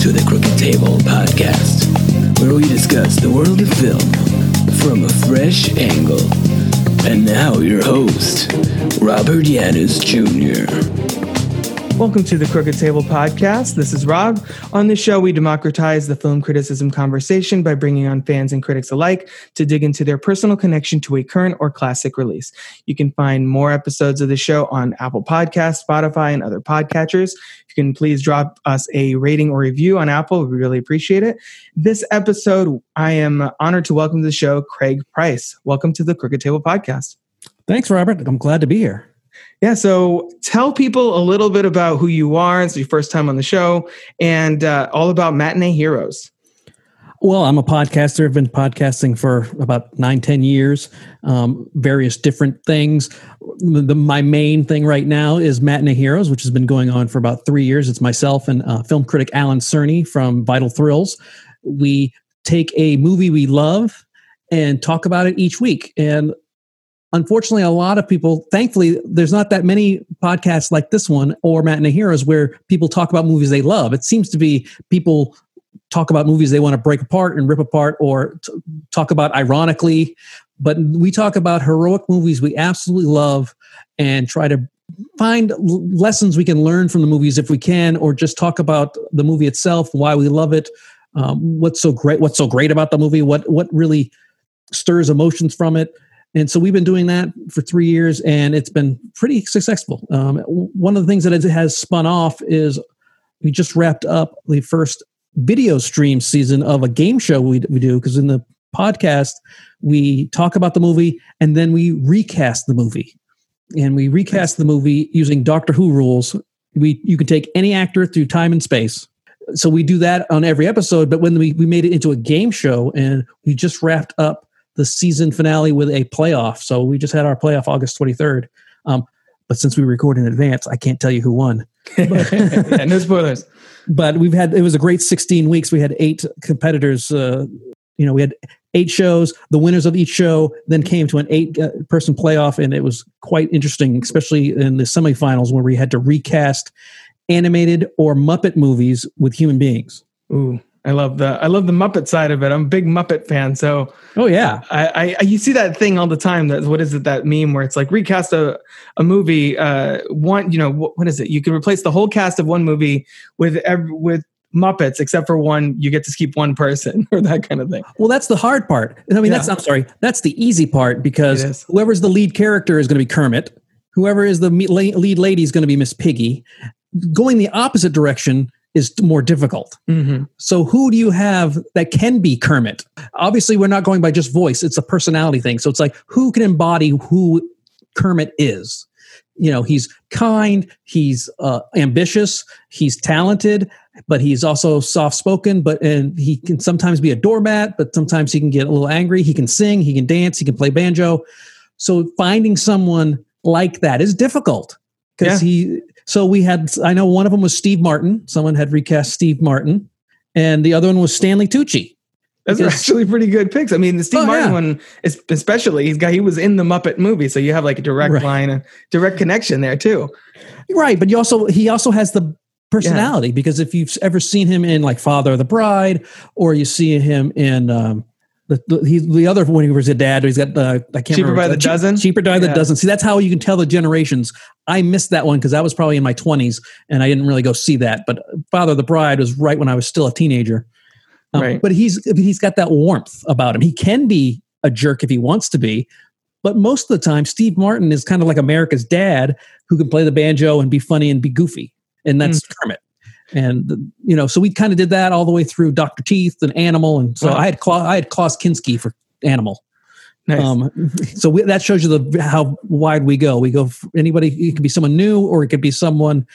to the Crooked Table podcast, where we discuss the world of film from a fresh angle. And now, your host, Robert Yanis Jr. Welcome to the Crooked Table podcast. This is Rob. On this show, we democratize the film criticism conversation by bringing on fans and critics alike to dig into their personal connection to a current or classic release. You can find more episodes of the show on Apple Podcasts, Spotify, and other podcatchers. You can please drop us a rating or review on Apple. We really appreciate it. This episode, I am honored to welcome to the show Craig Price. Welcome to the Crooked Table podcast. Thanks, Robert. I'm glad to be here. Yeah, so tell people a little bit about who you are. It's your first time on the show, and uh, all about Matinee Heroes. Well, I'm a podcaster. I've been podcasting for about nine, ten years, um, various different things. The, my main thing right now is Matinee Heroes, which has been going on for about three years. It's myself and uh, film critic Alan Cerny from Vital Thrills. We take a movie we love and talk about it each week. And unfortunately, a lot of people, thankfully, there's not that many podcasts like this one or Matt and Matinee Heroes where people talk about movies they love. It seems to be people talk about movies they want to break apart and rip apart or t- talk about ironically. But we talk about heroic movies we absolutely love and try to find lessons we can learn from the movies if we can, or just talk about the movie itself, why we love it, um, what's so great, what's so great about the movie, what what really stirs emotions from it and so we've been doing that for three years, and it's been pretty successful. Um, one of the things that it has spun off is we just wrapped up the first video stream season of a game show we, we do because in the podcast we talk about the movie and then we recast the movie. And we recast the movie using doctor who rules. We you can take any actor through time and space. So we do that on every episode but when we, we made it into a game show and we just wrapped up the season finale with a playoff. So we just had our playoff August 23rd. Um, but since we record in advance, I can't tell you who won. yeah, no spoilers. But we've had it was a great 16 weeks. We had eight competitors. Uh, you know, we had eight shows. The winners of each show then came to an eight uh, person playoff, and it was quite interesting, especially in the semifinals where we had to recast animated or Muppet movies with human beings. Ooh. I love the I love the Muppet side of it. I'm a big Muppet fan, so oh yeah, I, I you see that thing all the time. That what is it that meme where it's like recast a a movie. Uh, one you know what, what is it? You can replace the whole cast of one movie with every, with Muppets, except for one. You get to keep one person or that kind of thing. Well, that's the hard part. I mean, yeah. that's I'm sorry, that's the easy part because whoever's the lead character is going to be Kermit. Whoever is the lead lady is going to be Miss Piggy. Going the opposite direction is more difficult. Mm-hmm. So who do you have that can be Kermit? Obviously, we're not going by just voice; it's a personality thing. So it's like who can embody who Kermit is. You know, he's kind, he's uh, ambitious, he's talented, but he's also soft spoken. But and he can sometimes be a doormat, but sometimes he can get a little angry. He can sing, he can dance, he can play banjo. So finding someone like that is difficult because yeah. he so we had, I know one of them was Steve Martin. Someone had recast Steve Martin, and the other one was Stanley Tucci. That's because, actually pretty good picks. I mean, the Steve oh, Martin yeah. one, is, especially, he's got he was in the Muppet movie, so you have like a direct right. line, a direct connection there too. Right, but you also he also has the personality yeah. because if you've ever seen him in like Father of the Bride, or you see him in um, the, the, he, the other one he was a dad, he's got the I can't cheaper remember, by the cheap, dozen. Cheaper by yeah. the dozen. See, that's how you can tell the generations. I missed that one because I was probably in my twenties and I didn't really go see that. But Father of the Bride was right when I was still a teenager. Um, right. But he's he's got that warmth about him. He can be a jerk if he wants to be, but most of the time, Steve Martin is kind of like America's dad who can play the banjo and be funny and be goofy, and that's mm. Kermit and you know, so we kind of did that all the way through Doctor Teeth and Animal, and so wow. I had Cla- I had Klaus Kinski for Animal. Nice. Um, so we, that shows you the how wide we go. We go anybody. It could be someone new, or it could be someone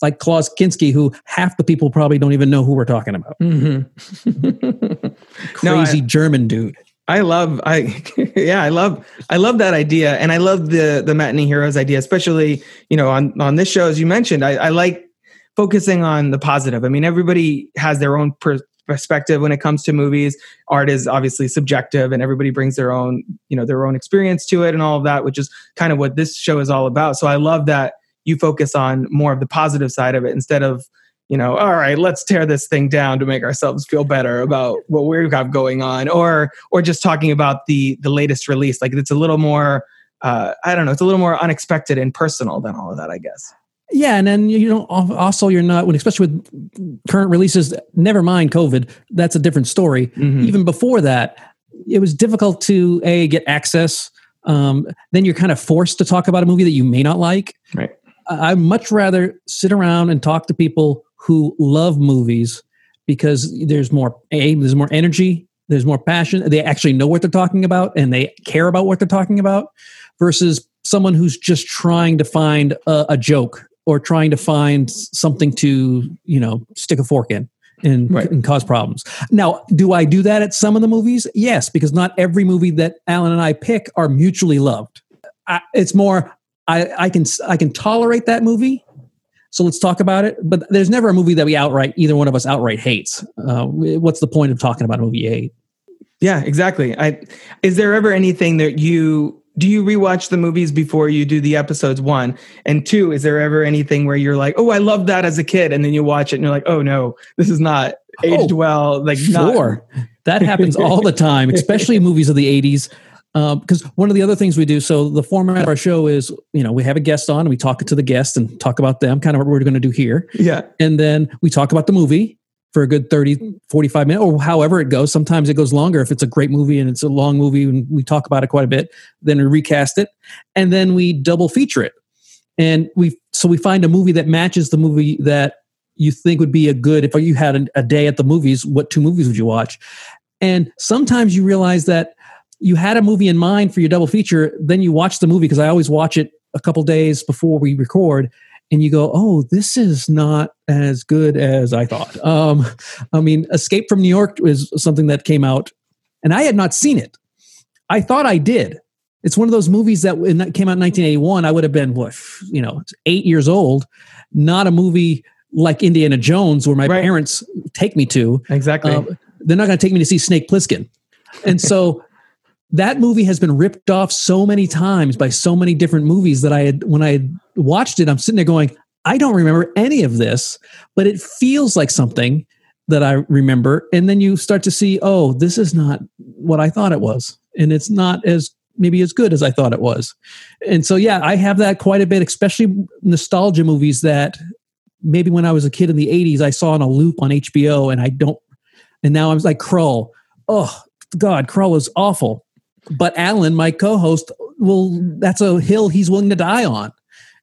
like Klaus Kinski, who half the people probably don't even know who we're talking about. Mm-hmm. Crazy no, I, German dude. I love I yeah I love I love that idea and I love the the matinee heroes idea especially you know on on this show as you mentioned I, I like focusing on the positive. I mean, everybody has their own per- perspective when it comes to movies. Art is obviously subjective, and everybody brings their own, you know, their own experience to it, and all of that, which is kind of what this show is all about. So I love that you focus on more of the positive side of it instead of you know, all right, let's tear this thing down to make ourselves feel better about what we've got going on, or or just talking about the the latest release. Like it's a little more, uh, I don't know, it's a little more unexpected and personal than all of that, I guess. Yeah, and then you know, also you're not when especially with current releases. Never mind COVID, that's a different story. Mm-hmm. Even before that, it was difficult to a get access. Um, then you're kind of forced to talk about a movie that you may not like. Right. I'd much rather sit around and talk to people who love movies because there's more a there's more energy there's more passion they actually know what they're talking about and they care about what they're talking about versus someone who's just trying to find a, a joke or trying to find something to you know stick a fork in and, right. and, cause problems. Now, do I do that at some of the movies? Yes, because not every movie that Alan and I pick are mutually loved. I, it's more I, I can I can tolerate that movie so let's talk about it. But there's never a movie that we outright, either one of us outright hates. Uh, what's the point of talking about a movie you hate? Yeah, exactly. I is there ever anything that you do you rewatch the movies before you do the episodes one and two? Is there ever anything where you're like, oh, I loved that as a kid, and then you watch it and you're like, oh no, this is not aged oh, well. Like, sure, not- that happens all the time, especially movies of the '80s because um, one of the other things we do so the format of our show is you know we have a guest on and we talk to the guest and talk about them kind of what we're going to do here yeah and then we talk about the movie for a good 30 mm. 45 minutes or however it goes. Sometimes it goes longer if it's a great movie and it's a long movie and we talk about it quite a bit then we recast it and then we double feature it. And we so we find a movie that matches the movie that you think would be a good if you had a, a day at the movies what two movies would you watch? And sometimes you realize that you had a movie in mind for your double feature, then you watch the movie because I always watch it a couple days before we record, and you go, "Oh, this is not as good as I thought." Um, I mean, Escape from New York was something that came out, and I had not seen it. I thought I did. It's one of those movies that that came out in 1981, I would have been what you know, eight years old. Not a movie like Indiana Jones, where my right. parents take me to. Exactly. Uh, they're not going to take me to see Snake Plissken, and so that movie has been ripped off so many times by so many different movies that I had when I had watched it, I'm sitting there going, I don't remember any of this, but it feels like something that I remember. And then you start to see, oh, this is not what I thought it was. And it's not as maybe as good as I thought it was. And so yeah, I have that quite a bit, especially nostalgia movies that maybe when I was a kid in the 80s, I saw on a loop on HBO and I don't and now I'm like Krull. Oh God, Krull is awful but Alan, my co-host, well, that's a hill he's willing to die on.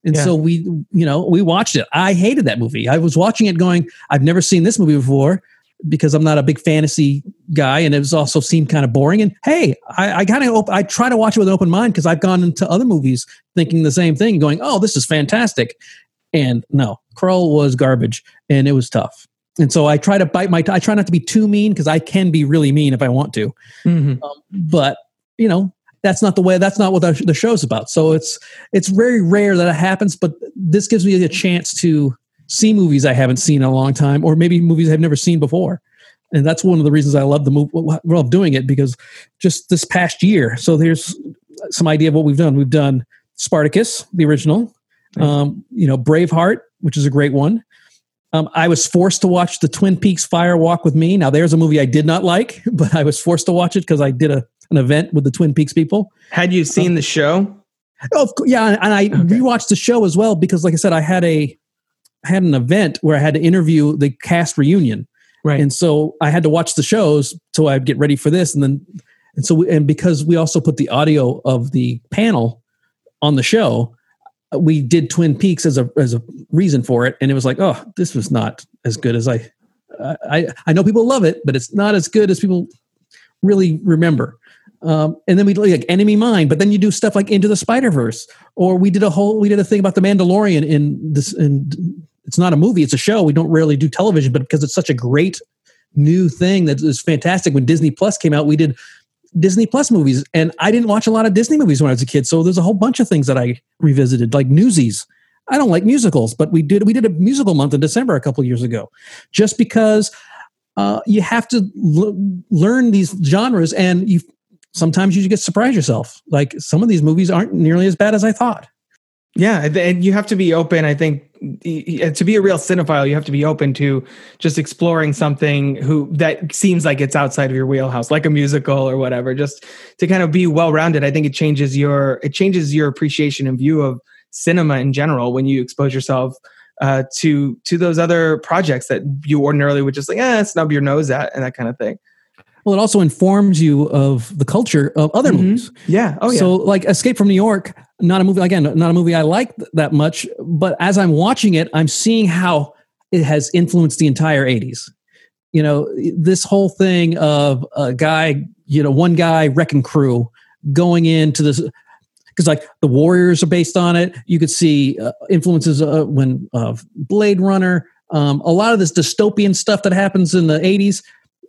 And yeah. so we, you know, we watched it. I hated that movie. I was watching it going, I've never seen this movie before because I'm not a big fantasy guy, and it was also seemed kind of boring. And hey, I, I kind of op- I try to watch it with an open mind because I've gone into other movies thinking the same thing, going, "Oh, this is fantastic," and no, Krull was garbage, and it was tough. And so I try to bite my. T- I try not to be too mean because I can be really mean if I want to, mm-hmm. um, but you know that's not the way that's not what the, show's about. So it's it's very rare that it happens but this gives me a chance to see movies i haven't seen in a long time or maybe movies i've never seen before. And that's one of the reasons i love the movie love doing it because just this past year so there's some idea of what we've done. We've done spartacus the original um, you know braveheart which is a great one. Um, I was forced to watch the Twin Peaks Fire Walk with Me. Now, there's a movie I did not like, but I was forced to watch it because I did a an event with the Twin Peaks people. Had you seen um, the show? Oh, yeah, and I okay. rewatched the show as well because, like I said, I had a I had an event where I had to interview the cast reunion, right? And so I had to watch the shows so I'd get ready for this, and then and so we, and because we also put the audio of the panel on the show, we did Twin Peaks as a as a reason for it, and it was like, oh, this was not as good as I I I know people love it, but it's not as good as people really remember. Um, and then we like Enemy Mine, but then you do stuff like Into the Spider Verse, or we did a whole we did a thing about the Mandalorian in this. And it's not a movie; it's a show. We don't rarely do television, but because it's such a great new thing that is fantastic. When Disney Plus came out, we did Disney Plus movies, and I didn't watch a lot of Disney movies when I was a kid. So there's a whole bunch of things that I revisited, like Newsies. I don't like musicals, but we did we did a musical month in December a couple years ago, just because uh, you have to l- learn these genres, and you sometimes you get surprise yourself. Like some of these movies aren't nearly as bad as I thought. Yeah, and you have to be open. I think to be a real cinephile, you have to be open to just exploring something who that seems like it's outside of your wheelhouse, like a musical or whatever. Just to kind of be well rounded. I think it changes your it changes your appreciation and view of cinema in general when you expose yourself uh, to to those other projects that you ordinarily would just like, eh, snub your nose at and that kind of thing. Well, it also informs you of the culture of other mm-hmm. movies. Yeah. Oh, yeah. So, like Escape from New York, not a movie again, not a movie I like that much, but as I'm watching it, I'm seeing how it has influenced the entire 80s. You know, this whole thing of a guy, you know, one guy wrecking crew going into this because like the Warriors are based on it. You could see uh, influences uh, when of Blade Runner. Um, a lot of this dystopian stuff that happens in the 80s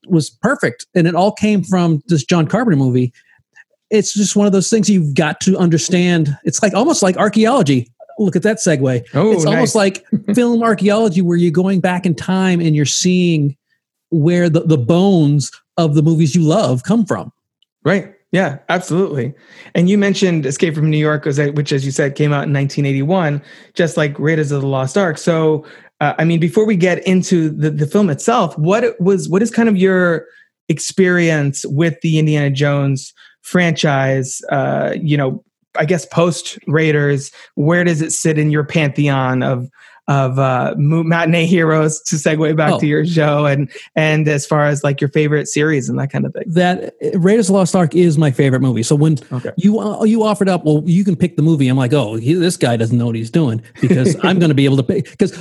was perfect and it all came from this john carpenter movie it's just one of those things you've got to understand it's like almost like archaeology look at that segue oh, it's nice. almost like film archaeology where you're going back in time and you're seeing where the, the bones of the movies you love come from right yeah, absolutely. And you mentioned Escape from New York, which, as you said, came out in 1981, just like Raiders of the Lost Ark. So uh, I mean, before we get into the, the film itself, what was what is kind of your experience with the Indiana Jones franchise? Uh, you know, I guess post Raiders, where does it sit in your pantheon of of uh, matinee heroes to segue back oh. to your show and and as far as like your favorite series and that kind of thing that raiders of the lost ark is my favorite movie so when okay. you uh, you offered up well you can pick the movie i'm like oh he, this guy doesn't know what he's doing because i'm going to be able to pick because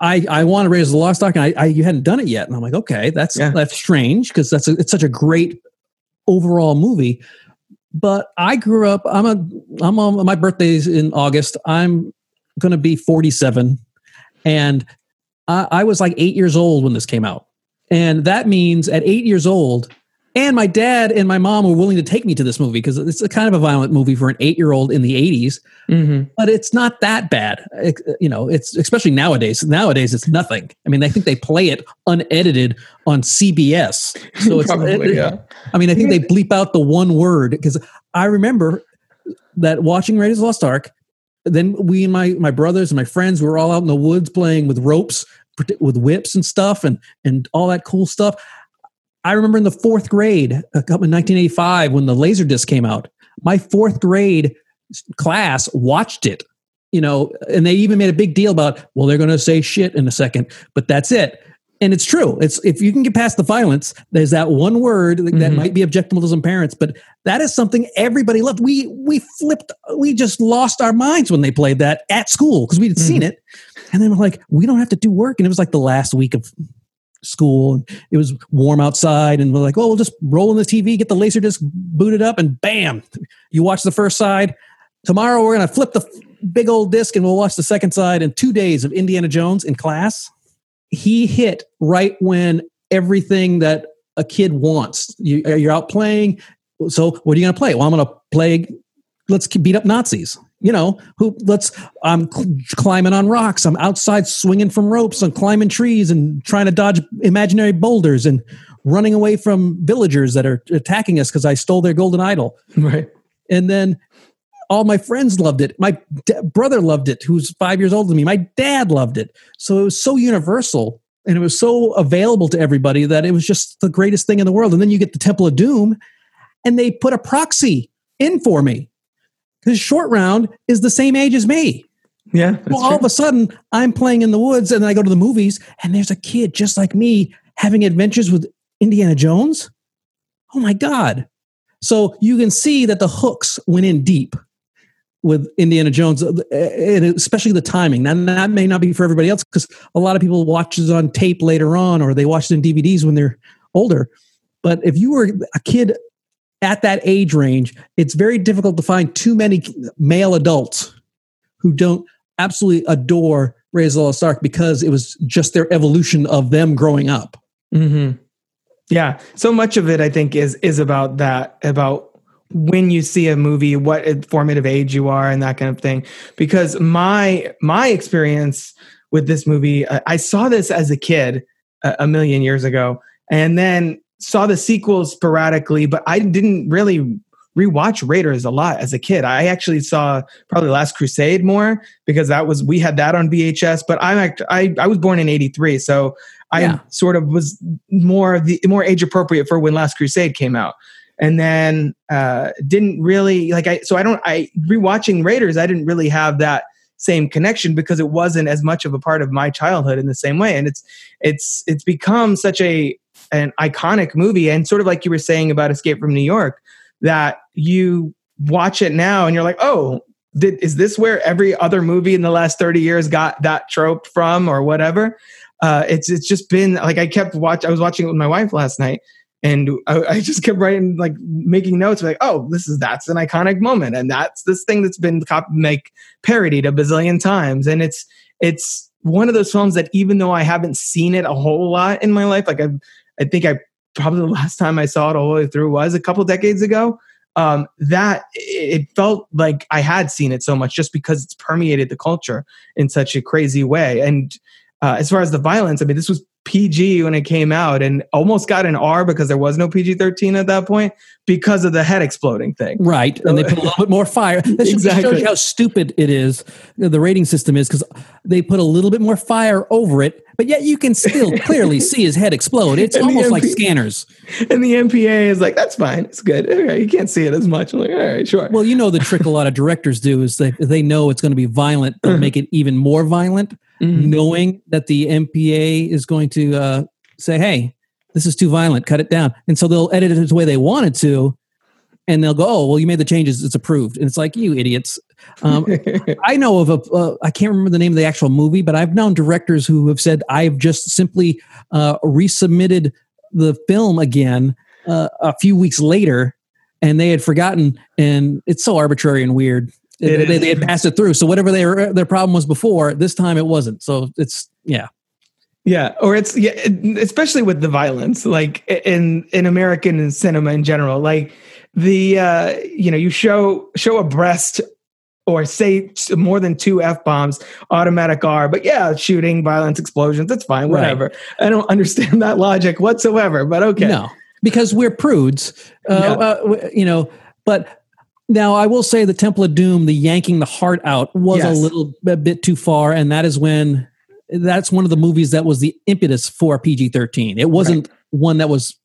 i i want to raise the lost ark and I, I, you hadn't done it yet and i'm like okay that's yeah. that's strange because that's a, it's such a great overall movie but i grew up i'm a i'm on my birthday's in august i'm going to be 47 and I, I was like eight years old when this came out. And that means at eight years old, and my dad and my mom were willing to take me to this movie because it's a kind of a violent movie for an eight-year-old in the 80s mm-hmm. but it's not that bad it, you know it's especially nowadays nowadays it's nothing i mean i think they play it unedited on cbs so it's Probably, it, yeah. i mean i think they bleep out the one word because i remember that watching raiders lost ark then we and my my brothers and my friends we were all out in the woods playing with ropes with whips and stuff and and all that cool stuff. I remember in the fourth grade in 1985 when the laser disc came out my fourth grade class watched it you know and they even made a big deal about well they're going to say shit in a second but that's it and it's true. It's if you can get past the violence, there's that one word that mm-hmm. might be objectionable to some parents, but that is something everybody loved. We we flipped, we just lost our minds when they played that at school because we'd mm-hmm. seen it, and then we're like, we don't have to do work, and it was like the last week of school, and it was warm outside, and we're like, oh, we'll just roll in the TV, get the laser disc booted up, and bam, you watch the first side. Tomorrow we're gonna flip the big old disc, and we'll watch the second side in two days of Indiana Jones in class he hit right when everything that a kid wants. You, you're out playing. So what are you going to play? Well, I'm going to play. Let's beat up Nazis. You know, who? Let's. I'm cl- climbing on rocks. I'm outside swinging from ropes. I'm climbing trees and trying to dodge imaginary boulders and running away from villagers that are attacking us because I stole their golden idol. Right. And then all my friends loved it. My d- brother loved it, who's five years older than me. My dad loved it. So it was so universal and it was so available to everybody that it was just the greatest thing in the world. And then you get the Temple of Doom, and they put a proxy in for me because Short Round is the same age as me. Yeah. Well, all true. of a sudden, I'm playing in the woods, and I go to the movies, and there's a kid just like me having adventures with Indiana Jones. Oh my God. So you can see that the hooks went in deep with Indiana Jones, uh, and especially the timing. Now, that may not be for everybody else because a lot of people watch it on tape later on, or they watch it in DVDs when they're older. But if you were a kid at that age range, it's very difficult to find too many male adults who don't absolutely adore of the Lost because it was just their evolution of them growing up. Mm-hmm. Yeah, so much of it, I think, is is about that about when you see a movie what formative age you are and that kind of thing because my my experience with this movie i saw this as a kid a, a million years ago and then saw the sequels sporadically but i didn't really rewatch Raiders a lot as a kid. I actually saw probably Last Crusade more because that was we had that on VHS. But I'm act, I I was born in '83, so I Yeah. sort of was more the more age appropriate for when Last Crusade came out. And then uh, didn't really like I so I don't I rewatching Raiders I didn't really have that same connection because it wasn't as much of a part of my childhood in the same way. And it's it's it's become such a an iconic movie and sort of like you were saying about Escape from New York that you watch it now and you're like oh did, is this where every other movie in the last 30 years got that trope from or whatever? Uh, it's it's just been like I kept watch I was watching it with my wife last night and I, I just kept writing like making notes like oh this is that's an iconic moment and that's this thing that's been cop- parodied a bazillion times. And it's it's one of those films that even though I haven't seen it a whole lot in my life like I I think I probably the last time I saw it all the way through was a couple decades ago um, that it it felt like I had seen it so much just because it's permeated the culture in such a crazy way. And uh, as far as the violence, I mean, this was PG when it came out and almost got an R because there was no PG 13 at that point because of the head exploding thing. Right, and they put a little bit more fire. That Exactly. shows you how stupid it is. The rating system is because they put a little bit more fire over it, but yet you can still clearly see his head explode. It's And almost like scanners. And the MPA is like, that's fine. It's good. All right, you can't see it as much. I'm like, all right, sure. Well, you know the trick a lot of directors do is they they know it's going to be violent, they'll make it even more violent, Mhm. knowing that the MPA is going to uh, say, "Hey, this is too violent. Cut it down." And so they'll edit it the way they wanted to, and they'll go, "Oh, well, you made the changes. It's approved." And it's like, "You idiots." Um, I know of a, uh, I can't remember the name of the actual movie, but I've known directors who have said, I've just simply uh, resubmitted the film again uh, a few weeks later, and they had forgotten, and it's so arbitrary and weird. It they, they had passed it through. So whatever their their problem was before, this time it wasn't. So it's yeah, Yeah, or it's yeah, especially with the violence, like in in American cinema in general. Like the uh, you know, you show show a breast or say more than two f bombs, automatic R. But yeah, shooting, violence, explosions, that's fine, Right. whatever. I don't understand that logic whatsoever. But okay, no, because we're prudes, uh, Yeah. uh, you know. But now I will say the Temple of Doom, the yanking the heart out, was Yes. a little a bit too far, and that is when that's one of the movies that was the impetus for PG thirteen. It wasn't one that was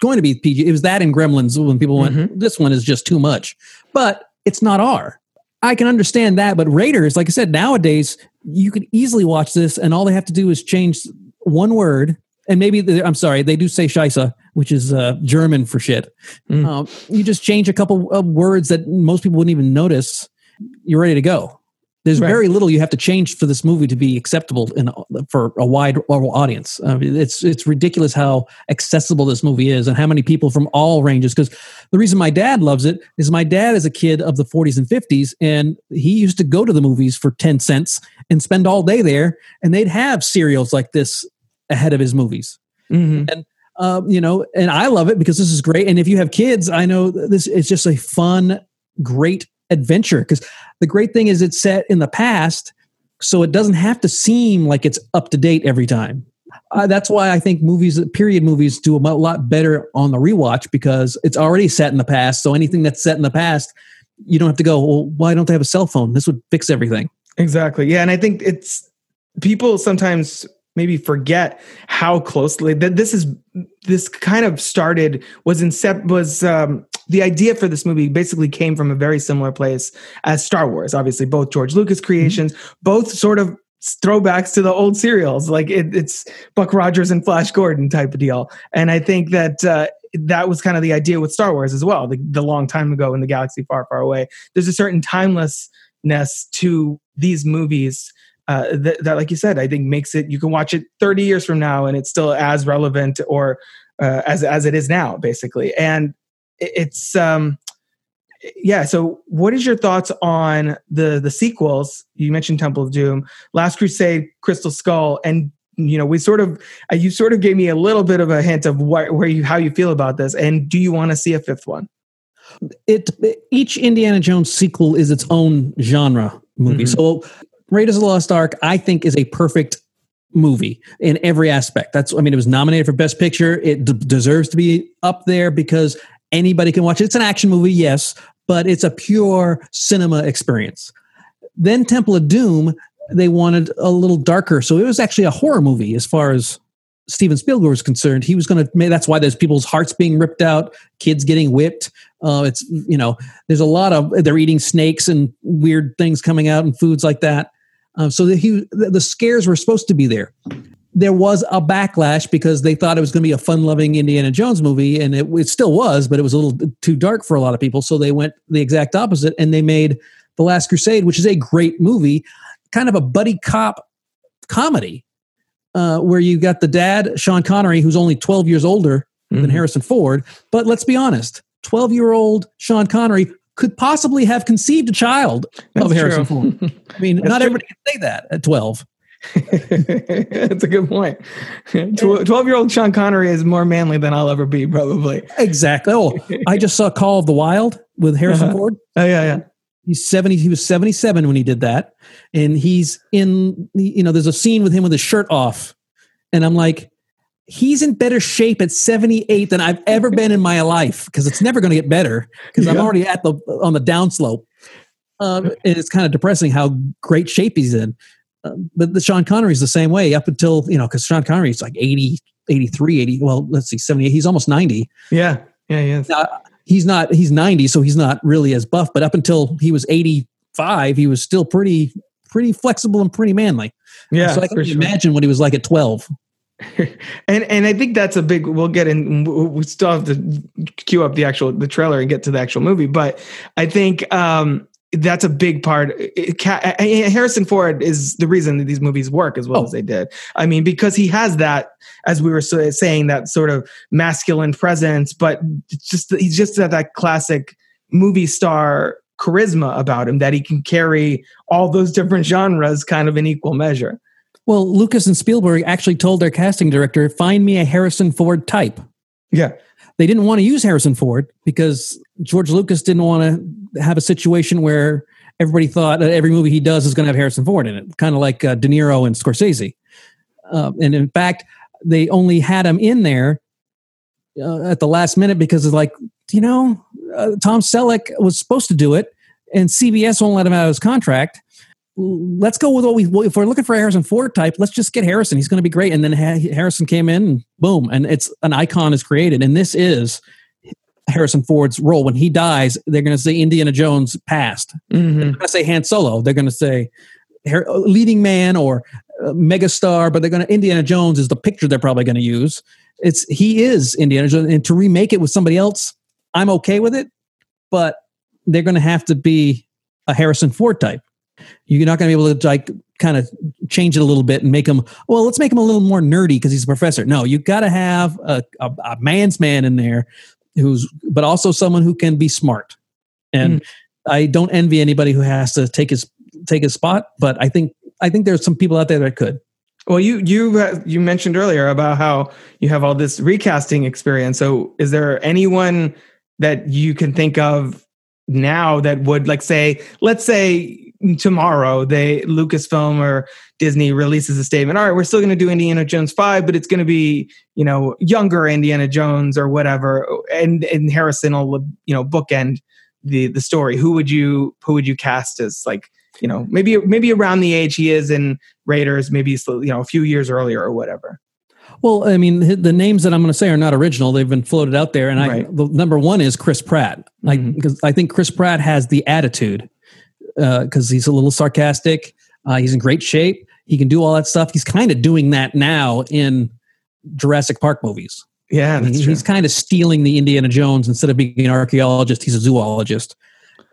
going to be PG. It was that in Gremlins when people went, Mhm. "This one is just too much," but it's not R. I can understand that, but Raiders, like I said, nowadays you could easily watch this, and all they have to do is change one word, and maybe I'm sorry, they do say "Scheisse," which is uh, German for shit. Mm. Um, you just change a couple of words that most people wouldn't even notice. You're ready to go. There's Right. very little you have to change for this movie to be acceptable in for a wide audience. I mean, it's it's ridiculous how accessible this movie is, and how many people from all ranges. Because the reason my dad loves it is my dad is a kid of the 40s and 50s, and he used to go to the movies for 10 cents and spend all day there, and they'd have serials like this ahead of his movies Mhm. um, you know, and I love it because this is great. And if you have kids, I know this is just a fun, great adventure. Because the great thing is it's set in the past, so it doesn't have to seem like it's up to date every time. Uh, that's why I think movies, period movies, do a lot better on the rewatch because it's already set in the past. So anything that's set in the past, you don't have to go. Well, why don't they have a cell phone? This would fix everything. Exactly. Yeah, and I think it's people sometimes maybe forget how closely that this is this kind of started was incept was um the idea for this movie basically came from a very similar place as Star Wars. Obviously, both George Lucas creations, both sort of throwbacks to the old serials. Like it, it's Buck Rogers and Flash Gordon type of deal. And I think that uh, that was kind of the idea with Star Wars as well. The, the long time ago in the galaxy far, far away. There's a certain timelessness to these movies uh, that, that, like you said, I think makes it. You can watch it 30 years from now, and it's still as relevant or uh, as as it is now, basically. And it's um, yeah. So, what is your thoughts on the the sequels? You mentioned Temple of Doom, Last Crusade, Crystal Skull, and you know we sort of uh, you sort of gave me a little bit of a hint of what where you how you feel about this, and do you want to see a fifth one? it each Indiana Jones sequel is its own genre movie. Mhm. So Raiders of the Lost Ark, I think, is a perfect movie in every aspect. That's I mean, it was nominated for Best Picture. It d- deserves to be up there because anybody can watch it. It's an action movie, yes, but it's a pure cinema experience. Then Temple of Doom, they wanted a little darker, so it was actually a horror movie as far as Steven Spielberg was concerned. He was going to. That's why there's people's hearts being ripped out, kids getting whipped. Uh, it's you know, there's a lot of they're eating snakes and weird things coming out and foods like that. Um, so the, he, the scares were supposed to be there. There was a backlash because they thought it was going to be a fun-loving Indiana Jones movie, and it, it still was, but it was a little too dark for a lot of people. So they went the exact opposite, and they made The Last Crusade, which is a great movie, kind of a buddy cop comedy, uh, where you got the dad Sean Connery, who's only 12 years older mm-hmm. than Harrison Ford. But let's be honest, 12 year old Sean Connery could possibly have conceived a child That's of Harrison true. Ford. I mean, not true. everybody can say that at 12. That's a good point. 12 year old Sean Connery is more manly than I'll ever be, probably. Exactly. Oh, I just saw Call of the Wild with Harrison uh-huh. Ford. Oh, yeah, yeah. He's 70, he was 77 when he did that. And he's in, you know, there's a scene with him with his shirt off. And I'm like, he's in better shape at 78 than I've ever been in my life because it's never going to get better because yeah. I'm already at the on the downslope. Um, and it's kind of depressing how great shape he's in. Uh, but the Sean Connery's the same way up until you know because Sean Connery's like 80, 83, 80. Well, let's see, 78. He's almost 90. Yeah, yeah, yeah. Now, he's not. He's 90, so he's not really as buff. But up until he was 85, he was still pretty pretty flexible and pretty manly. Yeah, so I can sure. imagine what he was like at 12. And and I think that's a big. We'll get in. We still have to queue up the actual the trailer and get to the actual movie, but I think um, that's a big part. Harrison Ford is the reason that these movies work as well oh. as they did. I mean, because he has that, as we were saying, that sort of masculine presence, but just he's just that classic movie star charisma about him that he can carry all those different genres kind of in equal measure. Well, Lucas and Spielberg actually told their casting director, find me a Harrison Ford type. Yeah. They didn't want to use Harrison Ford because George Lucas didn't want to have a situation where everybody thought that every movie he does is going to have Harrison Ford in it, kind of like uh, De Niro and Scorsese. Uh, and in fact, they only had him in there uh, at the last minute because of like, you know, uh, Tom Selleck was supposed to do it, and CBS won't let him out of his contract let's go with what we if we're looking for a Harrison Ford type, let's just get Harrison. He's going to be great. And then Harrison came in, and boom, and it's an icon is created. And this is Harrison Ford's role. When he dies, they're going to say Indiana Jones passed. Mm-hmm. They're going to say Han Solo. They're going to say leading man or uh, megastar, but they're going to Indiana Jones is the picture they're probably going to use. It's he is Indiana Jones, and to remake it with somebody else, I'm okay with it, but they're going to have to be a Harrison Ford type. You're not going to be able to like kind of change it a little bit and make him well. Let's make him a little more nerdy because he's a professor. No, you got to have a, a, a, man's man in there who's, but also someone who can be smart. And mm. I don't envy anybody who has to take his take his spot, but I think I think there's some people out there that could. Well, you you uh, you mentioned earlier about how you have all this recasting experience. So, is there anyone that you can think of now that would like say, let's say tomorrow they Lucasfilm or Disney releases a statement. All right, we're still going to do Indiana Jones five, but it's going to be you know younger Indiana Jones or whatever, and and Harrison will you know bookend the the story. Who would you who would you cast as like you know maybe maybe around the age he is in Raiders, maybe you know a few years earlier or whatever. Well, I mean, the names that I'm going to say are not original. They've been floated out there, and right. I the number one is Chris Pratt. Like, mm-hmm. because I think Chris Pratt has the attitude because uh, he's a little sarcastic. Uh, he's in great shape. He can do all that stuff. He's kind of doing that now in Jurassic Park movies. Yeah, he, he's kind of stealing the Indiana Jones instead of being an archaeologist. He's a zoologist.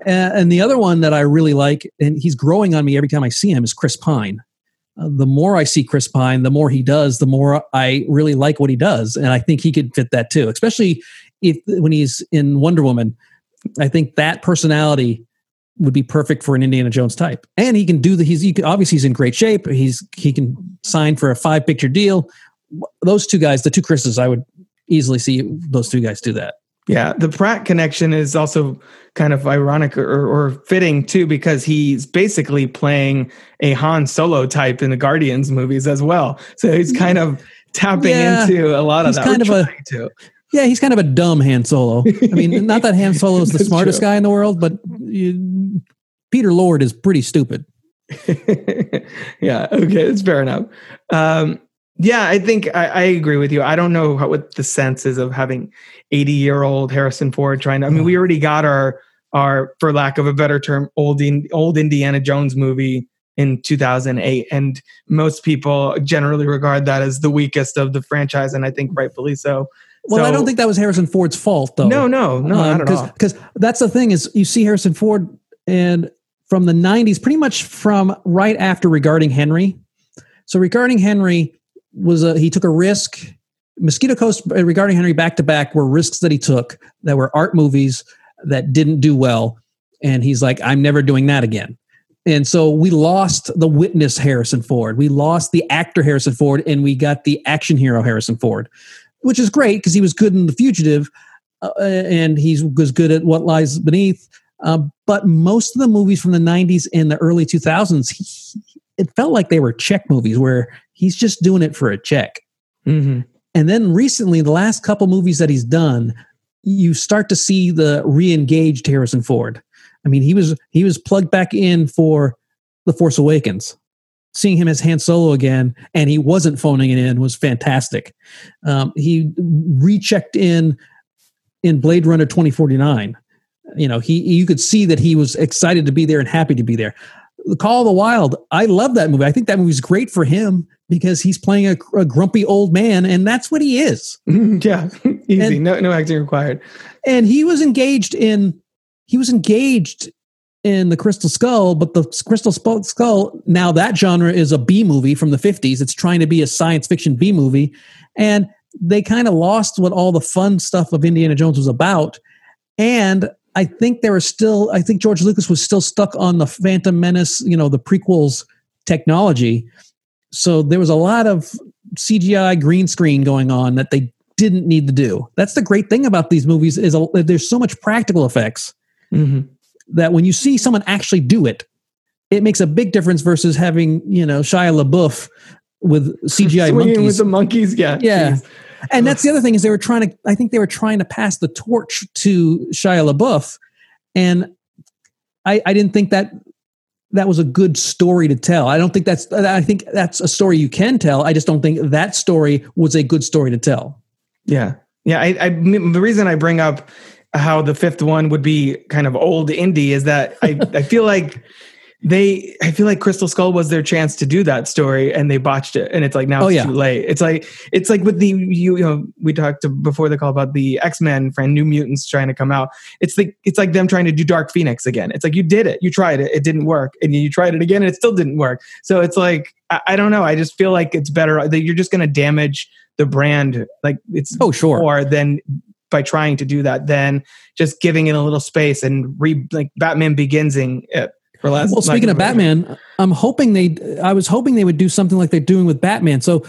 Uh, and the other one that I really like, and he's growing on me every time I see him, is Chris Pine. Uh, the more I see Chris Pine, the more he does, the more I really like what he does, and I think he could fit that too. Especially if when he's in Wonder Woman, I think that personality would be perfect for an Indiana Jones type. And he can do the he's he can, obviously he's in great shape. He's he can sign for a five picture deal. Those two guys, the two Chris's, I would easily see those two guys do that. Yeah, the Pratt connection is also kind of ironic or, or, fitting too, because he's basically playing a Han Solo type in the Guardians movies as well. So he's kind of tapping yeah, into a lot of that. Kind of a, to Yeah, he's kind of a dumb Han Solo. I mean, not that Han Solo is the smartest true. guy in the world, but you, Peter Lord is pretty stupid. yeah, okay, it's fair enough. Um, yeah, I think I, I agree with you. I don't know how, what the sense is of having 80 year old Harrison Ford trying to. I mean, we already got our our, for lack of a better term, old in, old Indiana Jones movie in 2008, and most people generally regard that as the weakest of the franchise, and I think rightfully so. Well, I don't think that was Harrison Ford's fault, though. No, no, no, not um, at all. Because that's the thing is, you see Harrison Ford, and from the '90s, pretty much from right after Regarding Henry. So Regarding Henry was a he took a risk. Mosquito Coast uh, Regarding Henry back to back were risks that he took that were art movies that didn't do well, and he's like, I'm never doing that again. And so we lost the witness Harrison Ford. We lost the actor Harrison Ford, and we got the action hero Harrison Ford, which is great because he was good in The Fugitive, uh, and he was good at What Lies Beneath. Uh, but most of the movies from the 90s and the early 2000s, he, it felt like they were check movies where he's just doing it for a check. hmm And then recently, the last couple movies that he's done, you start to see the re-engaged Harrison Ford. I mean, he was he was plugged back in for The Force Awakens. Seeing him as Han Solo again, and he wasn't phoning it in, was fantastic. Um, he rechecked in in Blade Runner twenty forty nine. You know, he you could see that he was excited to be there and happy to be there. The Call of the Wild, I love that movie. I think that movie's great for him because he's playing a, a grumpy old man, and that's what he is. yeah, easy. And- no, no acting required. And he was engaged in he was engaged in the Crystal Skull, but the Crystal Skull now that genre is a B movie from the fifties. It's trying to be a science fiction B movie, and they kind of lost what all the fun stuff of Indiana Jones was about. And I think there was still, I think George Lucas was still stuck on the Phantom Menace, you know, the prequels technology. So there was a lot of CGI green screen going on that they didn't need to do. That's the great thing about these movies is a, there's so much practical effects hmm that when you see someone actually do it, it makes a big difference versus having you know Shia LaBeouf with CGI Swinging monkeys. with the monkeys. Yeah, Yeah. and that's the other thing is they were trying to. I think they were trying to pass the torch to Shia LaBeouf, and I, I didn't think that that was a good story to tell. I don't think that's. I think that's a story you can tell. I just don't think that story was a good story to tell. Yeah. Yeah. I, I, the reason I bring up how the fifth one would be kind of old indie is that I, I feel like they, I feel like Crystal Skull was their chance to do that story and they botched it. And it's like, now Oh, it's yeah. too late. It's like, it's like with the, you, you know, we talked before the call about the X-Men friend, New Mutants trying to come out. It's like, it's like them trying to do Dark Phoenix again. It's like, you did it, you tried it, it didn't work. And you tried it again and it still didn't work. So it's like, I, I don't know. I just feel like it's better that you're just going to damage the brand. Like it's Oh, sure. or than by trying to do that than just giving it a little space and re like Batman Beginsing it for less. Well, speaking of Batman, I'm hoping they. I was hoping they would do something like they're doing with Batman. So,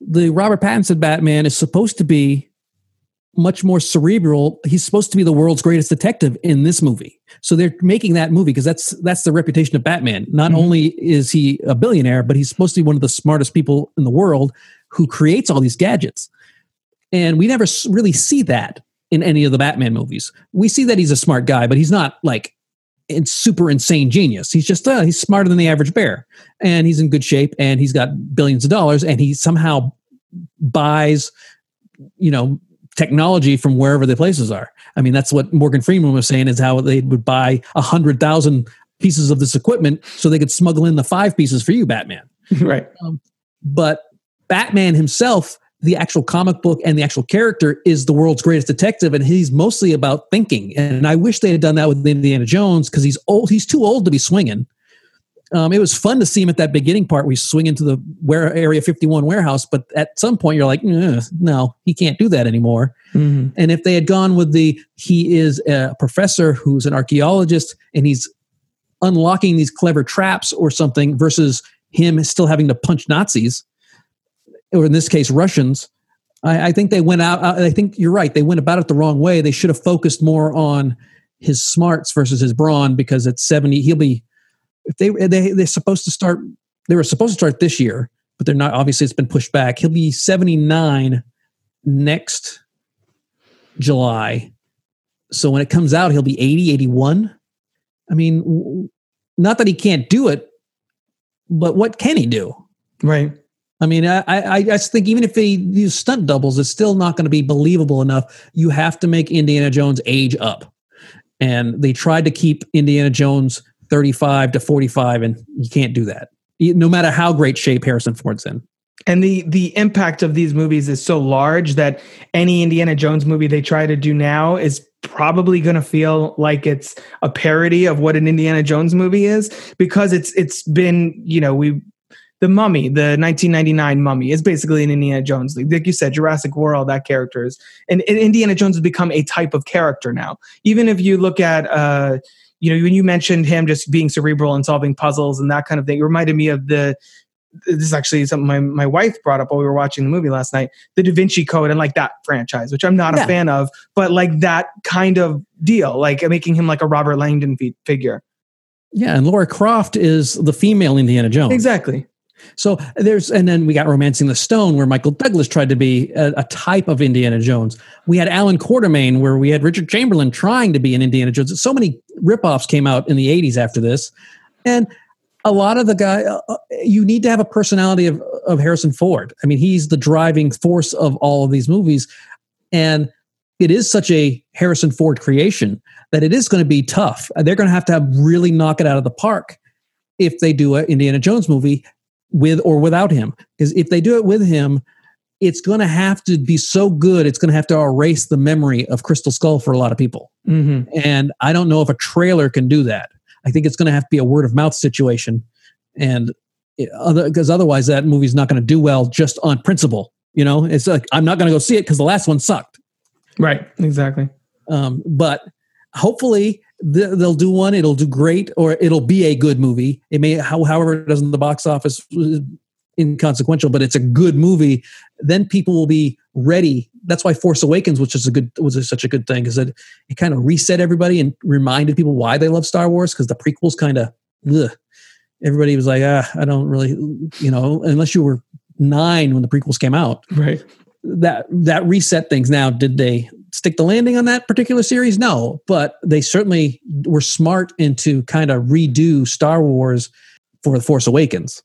the Robert Pattinson Batman is supposed to be much more cerebral. He's supposed to be the world's greatest detective in this movie. So they're making that movie because that's that's the reputation of Batman. Not Mhm. only is he a billionaire, but he's supposed to be one of the smartest people in the world who creates all these gadgets. And we never really see that in any of the Batman movies. We see that he's a smart guy, but he's not like super insane genius. He's just uh, he's smarter than the average bear, and he's in good shape, and he's got billions of dollars, and he somehow buys, you know, technology from wherever the places are. I mean, that's what Morgan Freeman was saying is how they would buy a hundred thousand pieces of this equipment so they could smuggle in the five pieces for you, Batman. right. But Batman himself, the actual comic book and the actual character, is the world's greatest detective, and he's mostly about thinking. And I wish they had done that with Indiana Jones because he's old. He's too old to be swinging. Um, it was fun to see him at that beginning part. We swing into the where Area 51 warehouse, but at some point you're like, no, he can't do that anymore. Mhm. And if they had gone with the he is a professor who's an archaeologist and he's unlocking these clever traps or something versus him still having to punch Nazis, or in this case, Russians, I, I think they went out. Uh, I think you're right. They went about it the wrong way. They should have focused more on his smarts versus his brawn because at 70, he'll be, if they, they, they're supposed to start, they were supposed to start this year, but they're not, obviously it's been pushed back. He'll be 79 next July. So when it comes out, he'll be 80, 81. I mean, not that he can't do it, but what can he do? Right. I mean, I, I, I just think even if they use stunt doubles, it's still not going to be believable enough. You have to make Indiana Jones age up. And they tried to keep Indiana Jones 35 to 45, and you can't do that, no matter how great shape Harrison Ford's in. And the the impact of these movies is so large that any Indiana Jones movie they try to do now is probably going to feel like it's a parody of what an Indiana Jones movie is because it's it's been you know we the Mummy, the 1999 Mummy, is basically an Indiana Jones. Like you said, Jurassic World, that character is, and, and Indiana Jones has become a type of character now. Even if you look at, uh, you know, when you mentioned him just being cerebral and solving puzzles and that kind of thing, it reminded me of the. This is actually something my, my wife brought up while we were watching the movie last night. The Da Vinci Code and like that franchise, which I'm not yeah. a fan of, but like that kind of deal, like making him like a Robert Langdon figure. Yeah, and Laura Croft is the female Indiana Jones. Exactly. So there's, and then we got Romancing the Stone, where Michael Douglas tried to be a, a, type of Indiana Jones. We had Allan Quatermain, where we had Richard Chamberlain trying to be an Indiana Jones. So many ripoffs came out in the 80s after this. And a lot of the guy, uh, uh, you need to have a personality of, of Harrison Ford. I mean, he's the driving force of all of these movies. And it is such a Harrison Ford creation that it is going to be tough. They're going to have to have really knock it out of the park if they do an Indiana Jones movie with or without him. Because if they do it with him, it's going to have to be so good. It's going to have to erase the memory of Crystal Skull for a lot of people. Mm-hmm. And I don't know if a trailer can do that. I think it's going to have to be a word of mouth situation, and because otherwise that movie's not going to do well just on principle. You know, it's like I'm not going to go see it because the last one sucked. Right. Exactly. Um, but hopefully they'll do one it'll do great or it'll be a good movie. It may however it does in the box office inconsequential but it's a good movie then people will be ready. That's why force awakens which is a good was such a good thing is that it kind of reset everybody and reminded people why they love star wars because the prequels kind of everybody was like ah i don't really you know unless you were nine when the prequels came out. Right. That that reset things. Now did they stick the landing on that particular series? No, but they certainly were smart into kind of redo Star Wars for The Force Awakens.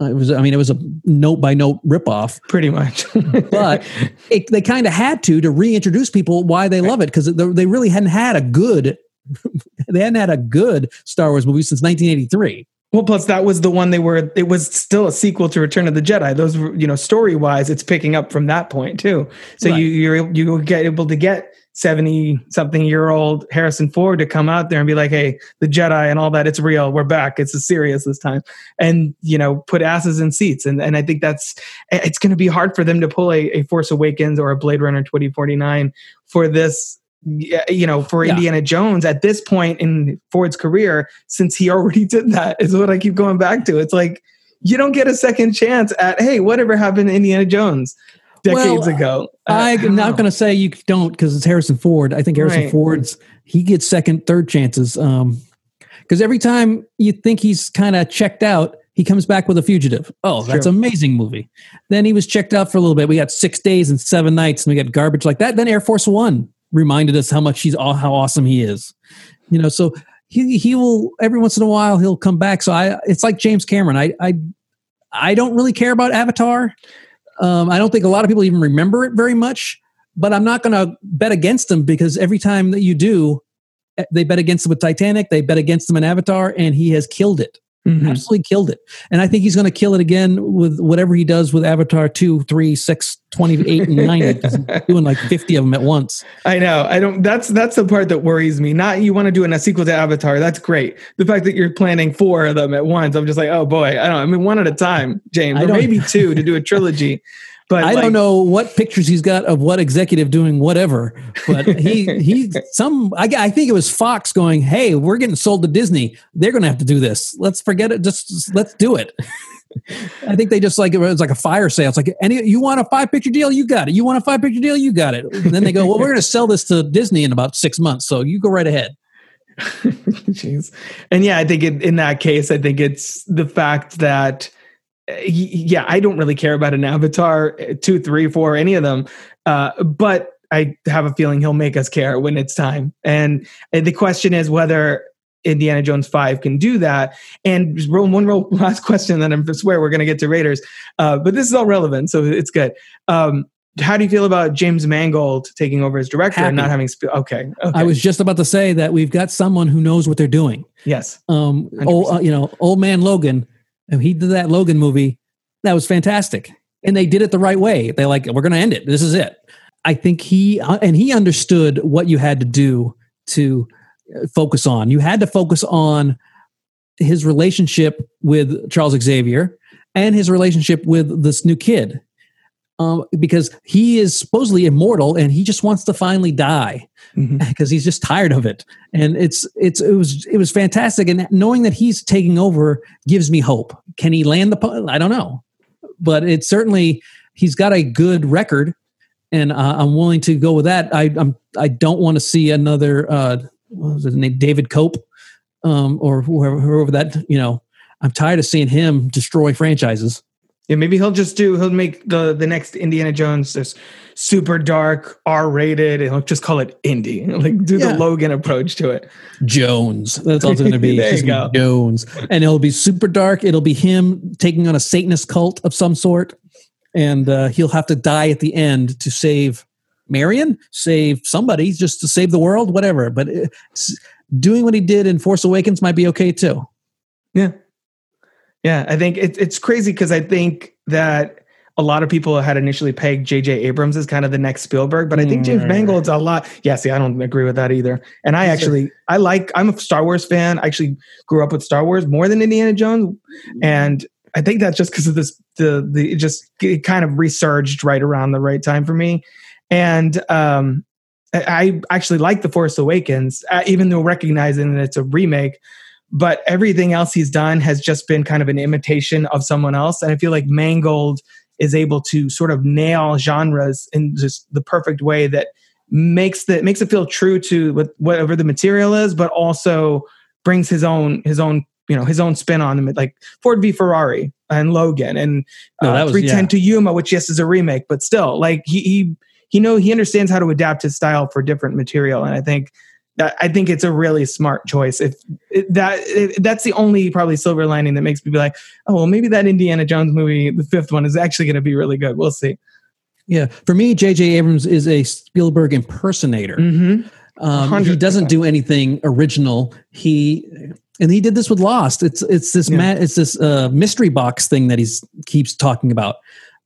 Uh, it was, I mean, it was a note by note ripoff, pretty much. but it, they kind of had to to reintroduce people why they love it because they really hadn't had a good, they hadn't had a good Star Wars movie since 1983. Well, plus that was the one they were. It was still a sequel to Return of the Jedi. Those, you know, story wise, it's picking up from that point too. So right. you you're you get able to get seventy something year old Harrison Ford to come out there and be like, "Hey, the Jedi and all that, it's real. We're back. It's serious this time," and you know, put asses in seats. And and I think that's it's going to be hard for them to pull a, a Force Awakens or a Blade Runner twenty forty nine for this you know, for yeah. Indiana Jones at this point in Ford's career, since he already did that, is what I keep going back to. It's like you don't get a second chance at, hey, whatever happened to Indiana Jones decades well, ago? I'm not going to say you don't because it's Harrison Ford. I think Harrison right. Ford's he gets second, third chances. Um, because every time you think he's kind of checked out, he comes back with a fugitive. Oh, that's an amazing movie. Then he was checked out for a little bit. We got six days and seven nights, and we got garbage like that. Then Air Force One reminded us how much he's all how awesome he is. You know, so he he will every once in a while he'll come back. So I it's like James Cameron. I I I don't really care about Avatar. Um, I don't think a lot of people even remember it very much. But I'm not going to bet against him because every time that you do, eh, they bet against him with Titanic. They bet against him in Avatar, and he has killed it. Mm-hmm. Absolutely killed it. And I think he's going to kill it again with whatever he does with Avatar 2, 3, 6, 28, and 90. doing like 50 of them at once. I know. I don't, that's, that's the part that worries me. Not you want to do a sequel to Avatar. That's great. The fact that you're planning four of them at once, I'm just like, oh boy, I don't, I mean, one at a time, James, or maybe two to do a trilogy. But I like, don't know what pictures he's got of what executive doing whatever. But he he some I, I think it was Fox going, "Hey, we're getting sold to Disney. They're going to have to do this. Let's forget it. Just, just let's do it." I think they just like it was like a fire sale. It's like any you want a five picture deal, you got it. You want a five picture deal, you got it. And then they go, "Well, we're going to sell this to Disney in about six months, so you go right ahead." Jeez, and yeah, I think it, in that case, I think it's the fact that yeah, I don't really care about an Avatar uh, two, three, four, any of them. Uh, but I have a feeling he'll make us care when it's time. And the question is whether Indiana Jones 5 can do that. And one real last question, then I swear we're going to get to Raiders. Uh, but this is all relevant, so it's good. Um, how do you feel about James Mangold taking over as director Happy. and not having? Sp- okay, okay, I was just about to say that we've got someone who knows what they're doing. Yes. Um. Old, uh, you know, old man Logan. And he did that Logan movie. That was fantastic, and they did it the right way. They like, we're going to end it. This is it. I think he uh, and he understood what you had to do to uh, focus on. You had to focus on his relationship with Charles Xavier and his relationship with this new kid um, because he is supposedly immortal and he just wants to finally die because mm-hmm. he's just tired of it. And it's it's it was it was fantastic. And knowing that he's taking over gives me hope. Can he land the? I don't know, but it's certainly he's got a good record, and uh, I'm willing to go with that. I I'm I don't want to see another uh, what was his name David Koepp um, or whoever whoever that you know. I'm tired of seeing him destroy franchises. Yeah, maybe he'll just do. He'll make the the next Indiana Jones this super dark, R rated, and he'll just call it indie. Like do yeah. the Logan approach to it. Jones. That's all it's going to be. there you go. Jones, and it'll be super dark. It'll be him taking on a Satanist cult of some sort, and uh, he'll have to die at the end to save Marion, save somebody, just to save the world, whatever. But uh, doing what he did in Force Awakens might be okay too. Yeah, yeah, I think it, it's crazy because I think that a lot of people had initially pegged J.J. Abrams as kind of the next Spielberg, but I think James mm. Mangold's a lot. Yeah, see, I don't agree with that either. And I actually, I like, I'm a Star Wars fan. I actually grew up with Star Wars more than Indiana Jones, and I think that's just because of this. The the it just it kind of resurged right around the right time for me, and um, I actually like the Force Awakens, uh, even though recognizing that it's a remake but everything else he's done has just been kind of an imitation of someone else. And I feel like Mangold is able to sort of nail genres in just the perfect way that makes the makes it feel true to whatever the material is, but also brings his own his own you know his own spin on them, like Ford v Ferrari and Logan and no, uh, 310 yeah. to Yuma, which yes is a remake, but still like he he he know he understands how to adapt his style for different material, and I think I think it's a really smart choice. If that if that's the only probably silver lining that makes me be like, oh well, maybe that Indiana Jones movie, the fifth one, is actually going to be really good. We'll see. Yeah, for me, J.J. Abrams is a Spielberg impersonator. Mm-hmm. Um, he doesn't do anything original. He and he did this with Lost. It's it's this yeah. ma- it's this uh, mystery box thing that he keeps talking about.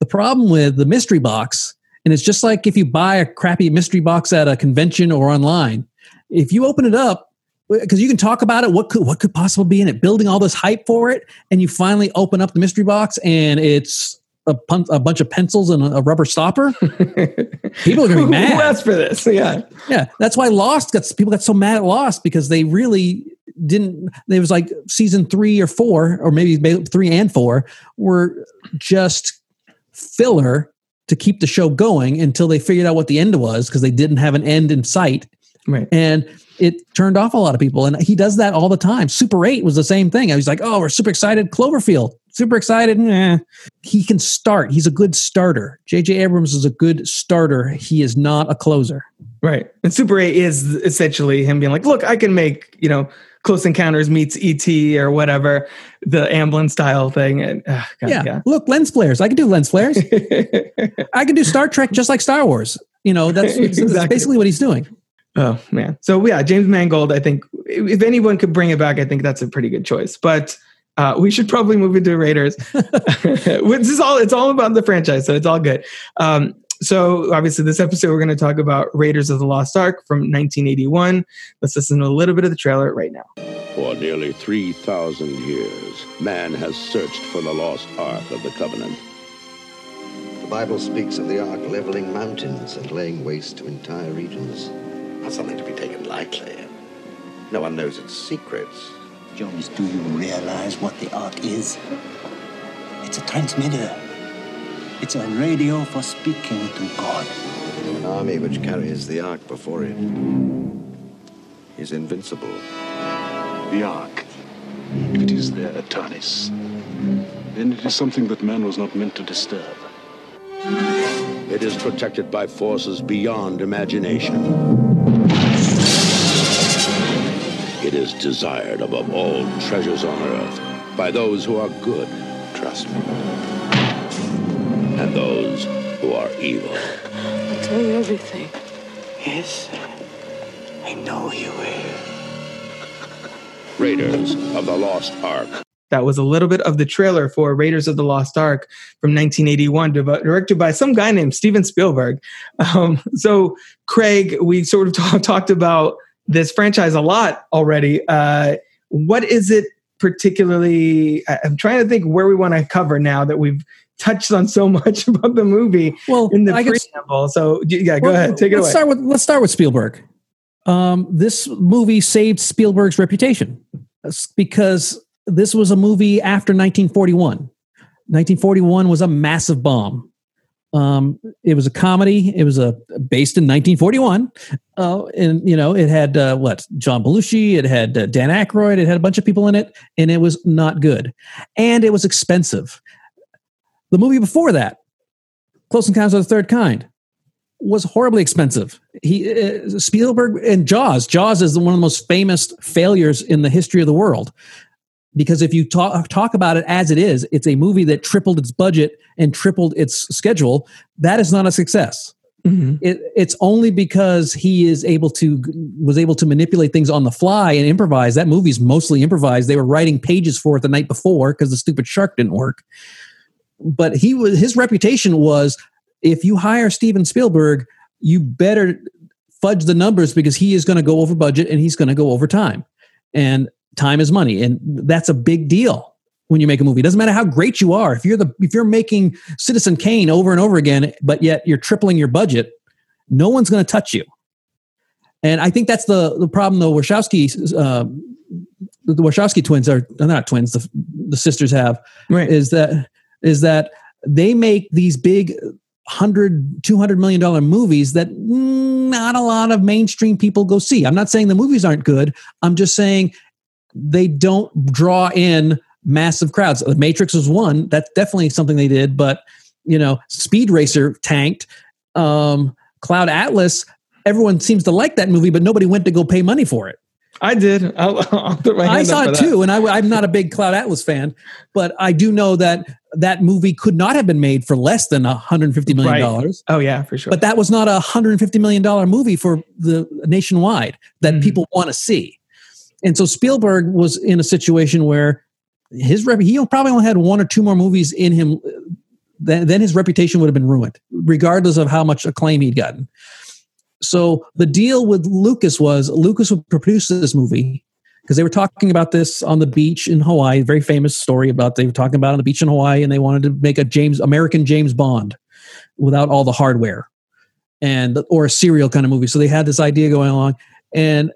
The problem with the mystery box, and it's just like if you buy a crappy mystery box at a convention or online if you open it up, because you can talk about it, what could what could possibly be in it, building all this hype for it, and you finally open up the mystery box and it's a, pun- a bunch of pencils and a, rubber stopper. people are gonna be mad. Who asked for this? Yeah, yeah. That's why Lost got people got so mad at Lost because they really didn't. It was like season three or four, or maybe three and four were just filler to keep the show going until they figured out what the end was because they didn't have an end in sight Right. And it turned off a lot of people. And he does that all the time. Super 8 was the same thing. I was like, oh, we're super excited. Cloverfield, super excited. Nah. He can start. He's a good starter. J.J. Abrams is a good starter. He is not a closer. Right. And Super 8 is essentially him being like, look, I can make, you know, Close Encounters meets ET or whatever, the Amblin style thing. And God, yeah. yeah. look, lens flares. I can do lens flares. I can do Star Trek just like Star Wars. You know, that's, exactly. that's basically what he's doing. Oh man. So yeah, James Mangold. I think if anyone could bring it back, I think that's a pretty good choice. But uh, we should probably move into Raiders. Which is all. It's all about the franchise, so it's all good. Um, so obviously, this episode we're going to talk about Raiders of the Lost Ark from 1981. Let's listen to a little bit of the trailer right now. For nearly 3,000 years, man has searched for the lost Ark of the Covenant. The Bible speaks of the Ark leveling mountains and laying waste to entire regions. Not something to be taken lightly. No one knows its secrets. Jones, do you realize what the Ark is? It's a transmitter. It's a radio for speaking to God. An army which carries the Ark before it is invincible. The Ark, if it is there at Tanis, then it is something that man was not meant to disturb. It is protected by forces beyond imagination. It is desired above all treasures on earth by those who are good, Trust me. and those who are evil. I'll tell you everything. Yes, I know you will. Raiders of the Lost Ark. That was a little bit of the trailer for Raiders of the Lost Ark from 1981, directed by some guy named Steven Spielberg. Um, so, Craig, we sort of talk, talked about this franchise a lot already. Uh, what is it particularly? I'm trying to think where we want to cover now that we've touched on so much about the movie Well, in the I guess. So, yeah, go Well, ahead, take it let's away. Start with, let's start with Spielberg. Um, this movie saved Spielberg's reputation because this was a movie after 1941. 1941 was a massive bomb. Um, it was a comedy. It was a based in 1941, uh, and you know it had uh, what John Belushi. It had uh, Dan Aykroyd. It had a bunch of people in it, and it was not good, and it was expensive. The movie before that, Close Encounters of the Third Kind, was horribly expensive. He uh, Spielberg and Jaws. Jaws is one of the most famous failures in the history of the world because if you talk talk about it as it is, it's a movie that tripled its budget and tripled its schedule. That is not a success. Mhm. It, it's only because he is able to was able to manipulate things on the fly and improvise. That movie's mostly improvised. They were writing pages for it the night before because the stupid shark didn't work. But he was his reputation was if you hire Steven Spielberg, you better fudge the numbers because he is going to go over budget and he's going to go over time. And time is money, and that's a big deal when you make a movie. It doesn't matter how great you are. If you're the if you're making Citizen Kane over and over again, but yet you're tripling your budget, no one's going to touch you. And I think that's the the problem though. Wachowski, uh, the Wachowski twins are they're not twins. The, the sisters have Right. is that is that they make these big 100 200 million dollar movies that not a lot of mainstream people go see i'm not saying the movies aren't good i'm just saying they don't draw in massive crowds the matrix was one that's definitely something they did but you know speed racer tanked um cloud atlas everyone seems to like that movie but nobody went to go pay money for it I did. I'll, I'll put my I saw it too, and I, am not a big Cloud Atlas fan, but I do know that that movie could not have been made for less than 150 million dollars. Oh yeah, for sure. But that was not a 150 million dollar movie for the nationwide that Mhm. people want to see. And so Spielberg was in a situation where his rep, he probably only had one or two more movies in him. Uh, then, then his reputation would have been ruined, regardless of how much acclaim he'd gotten. So the deal with Lucas was Lucas would produce this movie because they were talking about this on the beach in Hawaii. Very famous story about they were talking about on the beach in Hawaii, and they wanted to make a James American James Bond without all the hardware and or a serial kind of movie. So they had this idea going along, and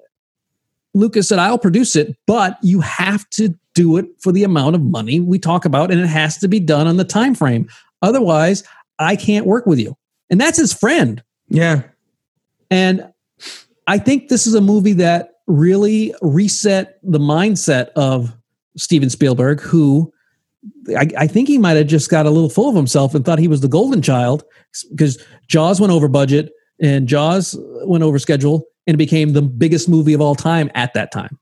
Lucas said, "I'll produce it, but you have to do it for the amount of money we talk about, and it has to be done on the time frame. Otherwise, I can't work with you." And that's his friend. yeah. And I think this is a movie that really reset the mindset of Steven Spielberg, who I, I think he might have just got a little full of himself and thought he was the golden child because Jaws went over budget and Jaws went over schedule and it became the biggest movie of all time at that time.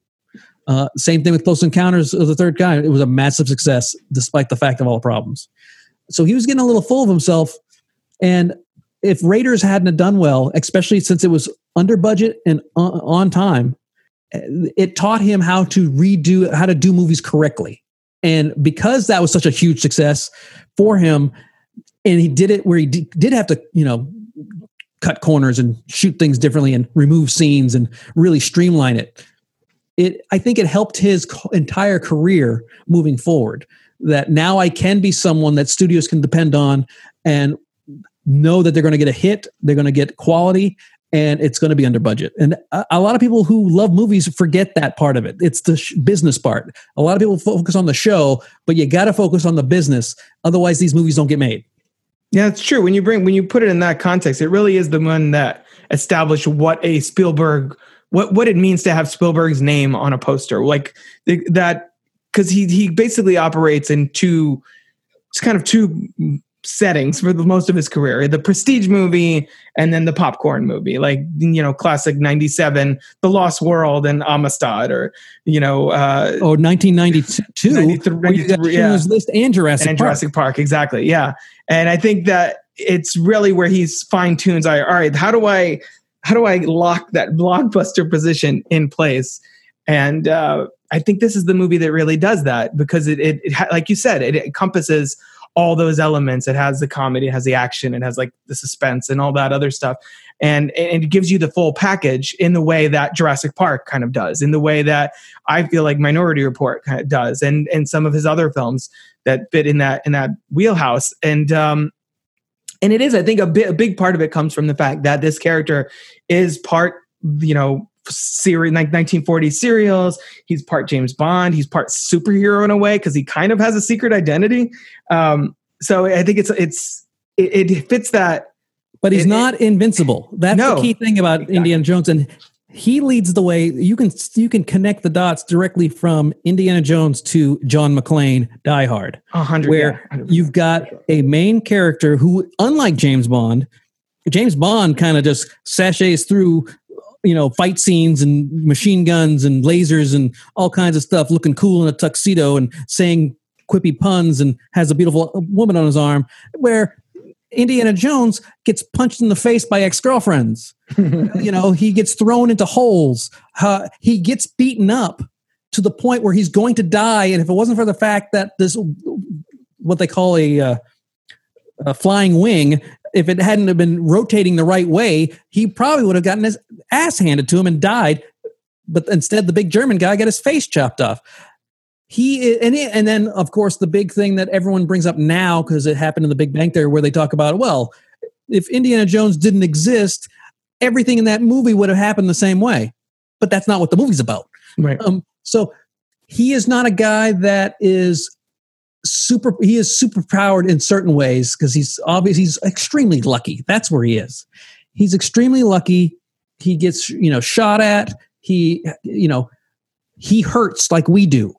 Uh, same thing with Close Encounters of the Third Kind. It was a massive success despite the fact of all the problems. So he was getting a little full of himself. And if Raiders hadn't done well, especially since it was under budget and on, time, it taught him how to redo how to do movies correctly. And because that was such a huge success for him, and he did it where he did have to, you know, cut corners and shoot things differently and remove scenes and really streamline it. It, I think it helped his entire career moving forward. That now I can be someone that studios can depend on and know that they're going to get a hit, they're going to get quality, and it's going to be under budget. And a, a lot of people who love movies forget that part of it. It's the sh- business part. A lot of people focus on the show, but you got to focus on the business. Otherwise, these movies don't get made. Yeah, it's true. When you bring when you put it in that context, it really is the one that established what a Spielberg what what it means to have Spielberg's name on a poster. Like the, that because he he basically operates in two it's kind of two settings for the most of his career the prestige movie and then the popcorn movie like you know classic 97 the lost world and amistad or you know uh oh 1992 where you got yeah. list and jurassic and park. jurassic park exactly yeah and i think that it's really where he's fine tunes I, all right how do i how do i lock that blockbuster position in place and uh i think this is the movie that really does that because it, it, it like you said it encompasses all those elements. It has the comedy, it has the action, it has like the suspense and all that other stuff. And, and it gives you the full package in the way that Jurassic Park kind of does, in the way that I feel like Minority Report kind of does, and and some of his other films that fit in that in that wheelhouse. And um, and it is, I think, a, bit, a big part of it comes from the fact that this character is part, you know, series like 1940s serials. He's part james bond. He's part superhero in a way because he kind of has a secret identity. Um so i think it's it's it, it fits that. But he's it, not it, invincible. That's no, the key thing about exactly. indiana jones and he leads the way. You can you can connect the dots directly from indiana jones to john mcclane die hard 100 where yeah, you've got a main character who unlike james bond james bond kind of just sashays through you know fight scenes and machine guns and lasers and all kinds of stuff looking cool in a tuxedo and saying quippy puns and has a beautiful woman on his arm where indiana jones gets punched in the face by ex-girlfriends. You know he gets thrown into holes. Uh, he gets beaten up to the point where he's going to die and if it wasn't for the fact that this what they call a, uh, a flying wing if it hadn't have been rotating the right way, he probably would have gotten his ass handed to him and died. But instead, the big German guy got his face chopped off. He and and then of course the big thing that everyone brings up now because it happened in the Big Bang Theory where they talk about well, if Indiana Jones didn't exist, everything in that movie would have happened the same way. But that's not what the movie's about. Right. Um, so he is not a guy that is super he is super powered in certain ways because he's obvious he's extremely lucky. That's where he is. He's extremely lucky. He gets you know shot at. He you know he hurts like we do.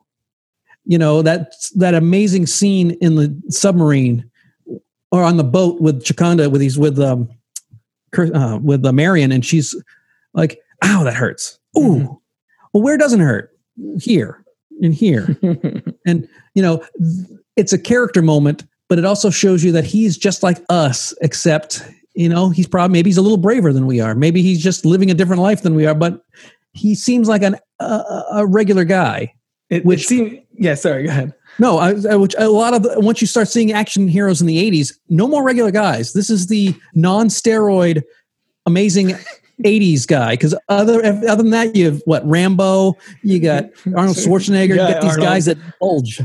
You know that that amazing scene in the submarine or on the boat with Chakanda with he's with um uh, with uh, Marion and she's like ow that hurts. Ooh mm-hmm. well where doesn't hurt? Here and here. And you know it's a character moment but it also shows you that he's just like us except you know he's probably maybe he's a little braver than we are. Maybe he's just living a different life than we are but he seems like an, a, a regular guy it, which seems yeah sorry go ahead. No I, I, which a lot of once you start seeing action heroes in the 80s no more regular guys. This is the non-steroid amazing 80s guy because other other than that you have what rambo you got arnold schwarzenegger you got these Arnold. guys that bulge.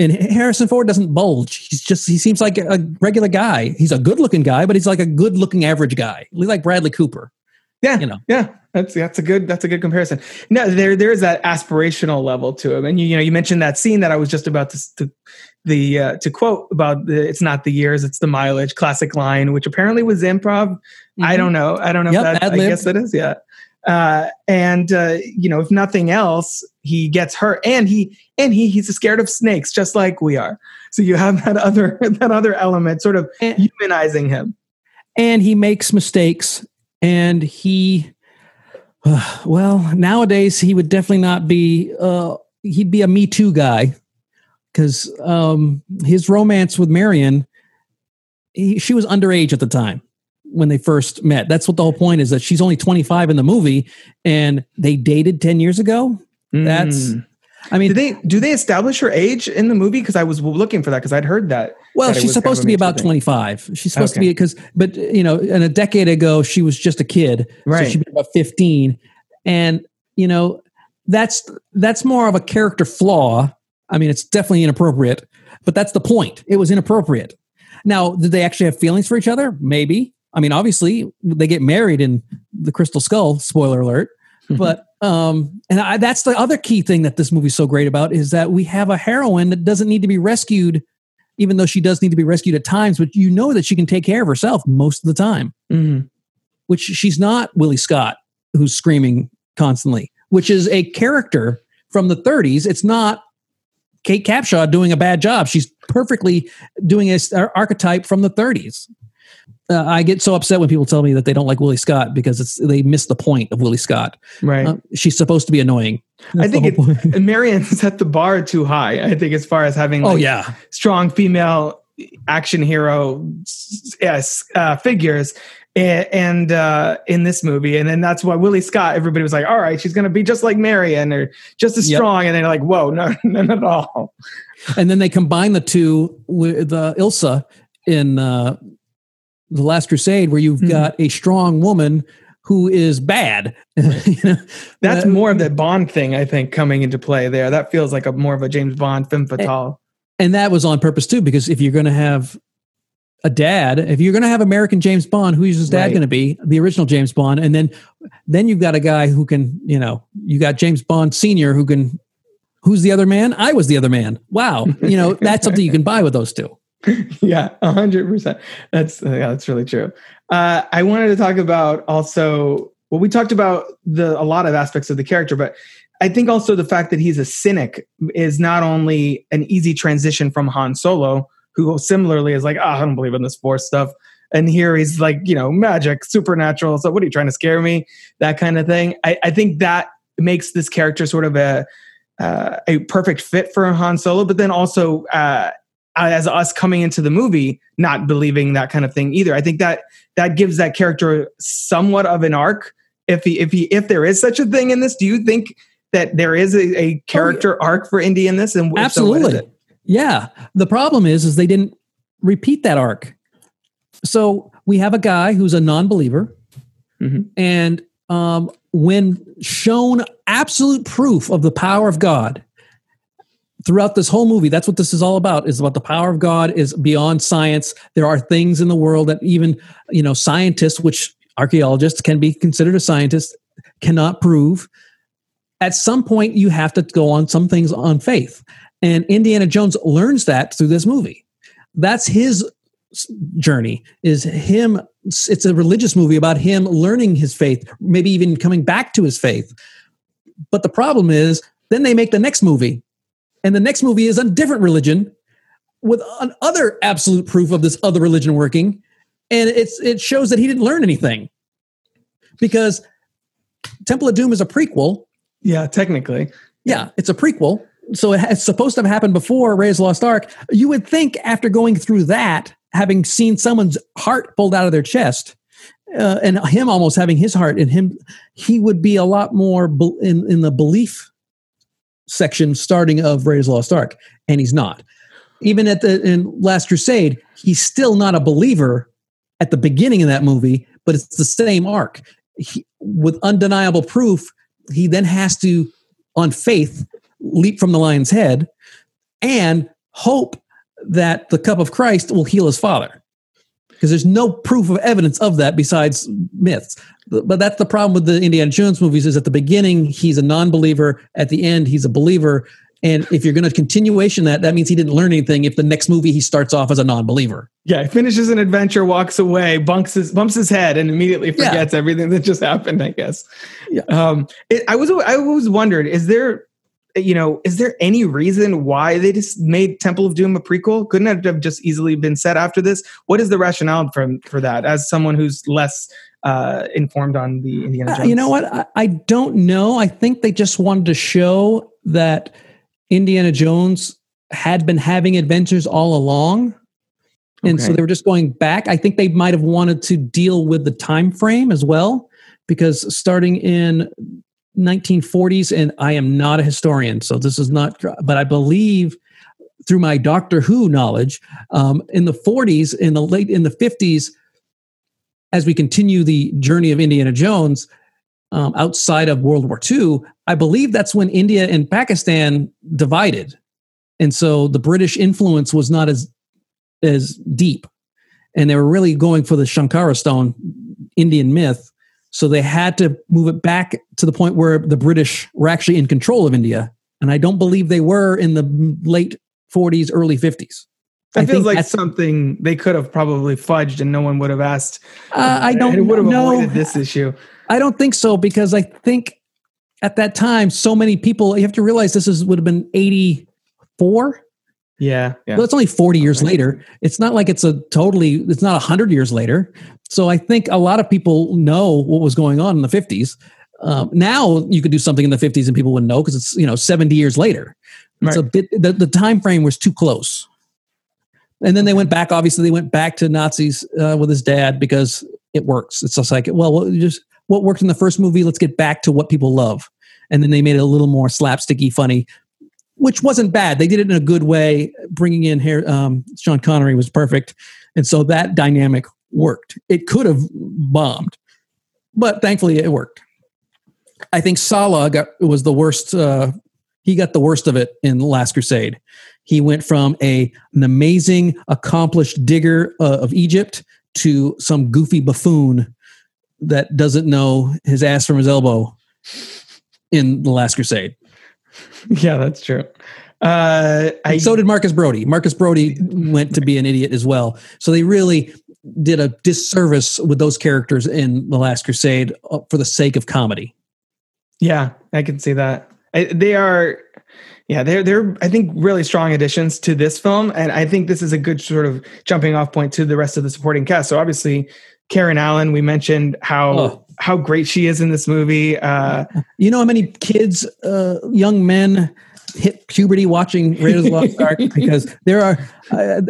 And harrison ford doesn't bulge. He's just he seems like a regular guy. He's a good looking guy but he's like a good looking average guy. Like bradley cooper yeah you know? yeah. That's that's a good that's a good comparison. No there there is that aspirational level to him. And you, you know you mentioned that scene that i was just about to, to the uh, to quote about the, it's not the years it's the mileage classic line which apparently was improv. Mm-hmm. i don't know. I don't know yep, if that i guess it is yeah. Uh, and uh, you know if nothing else he gets hurt and he and he he's scared of snakes just like we are. So you have that other that other element sort of and, humanizing him. And he makes mistakes and he uh, well nowadays he would definitely not be uh, he'd be a me too guy because um, his romance with marion he, she was underage at the time when they first met that's what the whole point is that she's only 25 in the movie and they dated 10 years ago that's mm. I mean, do they do they establish her age in the movie? Because I was looking for that because I'd heard that. Well, that she's supposed to be about twenty five. She's supposed okay. to be because, but you know, and a decade ago she was just a kid, right? So she'd be about fifteen, and you know, that's that's more of a character flaw. I mean, it's definitely inappropriate, but that's the point. It was inappropriate. Now, did they actually have feelings for each other? Maybe. I mean, obviously, they get married in the Crystal Skull. Spoiler alert. But um, and I, that's the other key thing that this movie's so great about is that we have a heroine that doesn't need to be rescued, even though she does need to be rescued at times. But you know that she can take care of herself most of the time, mm-hmm. which she's not Willie Scott, who's screaming constantly, which is a character from the 30s. It's not Kate Capshaw doing a bad job. She's perfectly doing a archetype from the 30s. Uh, I get so upset when people tell me that they don't like Willie Scott because it's they miss the point of Willie Scott. Right. Uh, she's supposed to be annoying. That's I think it, Marion set the bar too high. I think as far as having oh, like, oh yeah strong female action hero yes uh, figures and uh, in this movie, and then that's why Willie Scott. Everybody was like, "All right, she's going to be just like Marion, or just as yep. strong," and they're like, "Whoa, no, none at all." And then they combine the two with uh, Ilsa in uh, the Last Crusade, where you've mm-hmm. got a strong woman who is bad. you know? That's uh, more of the Bond thing, I think, coming into play there. That feels like a more of a James Bond femme fatale. And, and that was on purpose too, because if you're going to have a dad, if you're going to have American James Bond, who's his dad right. going to be? The original James Bond, and then then you've got a guy who can, you know, you got James Bond Senior who can. Who's the other man? I was the other man. Wow, you know that's something you can buy with those two. yeah, hundred percent. That's yeah, that's really true. Uh, I wanted to talk about also. Well, we talked about the a lot of aspects of the character, but I think also the fact that he's a cynic is not only an easy transition from Han Solo, who similarly is like, oh, I don't believe in this force stuff. And here he's like, you know, magic, supernatural. So what are you trying to scare me? That kind of thing. I, I think that makes this character sort of a uh, a perfect fit for Han Solo, but then also uh, as us coming into the movie not believing that kind of thing either. I think that that gives that character somewhat of an arc. If he if he if there is such a thing in this, do you think that there is a, a character oh, yeah. arc for Indy in this? And absolutely, so yeah. The problem is, is they didn't repeat that arc. So we have a guy who's a non-believer, mm-hmm. and um, when shown absolute proof of the power of God throughout this whole movie, that's what this is all about. Is about the power of God is beyond science. There are things in the world that even you know scientists, which archaeologists can be considered a scientist, cannot prove. At some point, you have to go on some things on faith. And Indiana Jones learns that through this movie. That's his journey is him it's a religious movie about him learning his faith maybe even coming back to his faith. But the problem is then they make the next movie. And the next movie is a different religion with other absolute proof of this other religion working. And it's it shows that he didn't learn anything. Because temple of doom is a prequel. Yeah technically. Yeah it's a prequel so it's supposed to have happened before Ray's Lost Ark. You would think after going through that, having seen someone's heart pulled out of their chest, uh, and him almost having his heart in him, he would be a lot more be- in in the belief section starting of Ray's Lost Ark, and he's not. Even at the in Last Crusade, he's still not a believer at the beginning of that movie, but it's the same arc. He, with undeniable proof, he then has to, on faith, leap from the lion's head and hope that the cup of Christ will heal his father. Because there's no proof of evidence of that besides myths. But that's the problem with the Indiana Jones movies is at the beginning he's a non-believer, at the end he's a believer. And if you're going to continuation that, that means he didn't learn anything. If the next movie he starts off as a non-believer, yeah, he finishes an adventure, walks away, bumps his bumps his head, and immediately forgets yeah. everything that just happened. I guess. Yeah. Um, it, I was I was wondered, is there you know, is there any reason why they just made Temple of Doom a prequel? Couldn't it have just easily been set after this? What is the rationale for for that? As someone who's less uh, informed on the Indiana Jones, uh, you know what? I, I don't know. I think they just wanted to show that Indiana Jones had been having adventures all along and okay. so they were just going back i think they might have wanted to deal with the time frame as well because starting in 1940s, and I am not a historian, so this is not, but I believe through my Doctor Who knowledge, um, in the 40s, in the late, in the 50s, as we continue the journey of Indiana Jones um, outside of World War II, I believe that's when India and Pakistan divided. And so the British influence was not as as deep. And they were really going for the Shankara stone Indian myth so they had to move it back to the point where the British were actually in control of India. And I don't believe they were in the late 40s, early 50s. That I feels like something they could have probably fudged and no one would have asked. Uh, I don't it would have know. avoided this issue. I don't think so because I think at that time, so many people, you have to realize this is, would have been 80, four. Yeah, yeah. Well, it's only 40 years later. It's not like it's a totally, it's not 100 years later. So I think a lot of people know what was going on in the 50s. Um, now you could do something in the 50s and people wouldn't know because it's, you know, 70 years later. It's a Right. bit, the, the time frame was too close. And then they went back, obviously, they went back to Nazis uh, with his dad because it works. It's just like, well, what, just what worked in the first movie, let's get back to what people love. And then they made it a little more slapsticky, funny, which wasn't bad. They did it in a good way. Bringing in here, um, Sean Connery was perfect, and so that dynamic worked. It could have bombed, but thankfully it worked. I think Sallah got was the worst. Uh, he got the worst of it in the Last Crusade. He went from a an amazing, accomplished digger uh, of Egypt to some goofy buffoon that doesn't know his ass from his elbow in the Last Crusade. yeah, that's true. Uh, I so did Marcus Brody. Marcus Brody went to be an idiot as well. So they really did a disservice with those characters in The Last Crusade uh, for the sake of comedy. Yeah, I can see that. I, they are, yeah, they're they're I think really strong additions to this film, and I think this is a good sort of jumping off point to the rest of the supporting cast. So obviously, Karen Allen, we mentioned how Oh. How great she is in this movie. Uh, You know how many kids, uh, young men, hit puberty watching Raiders of the Lost Ark because there are uh,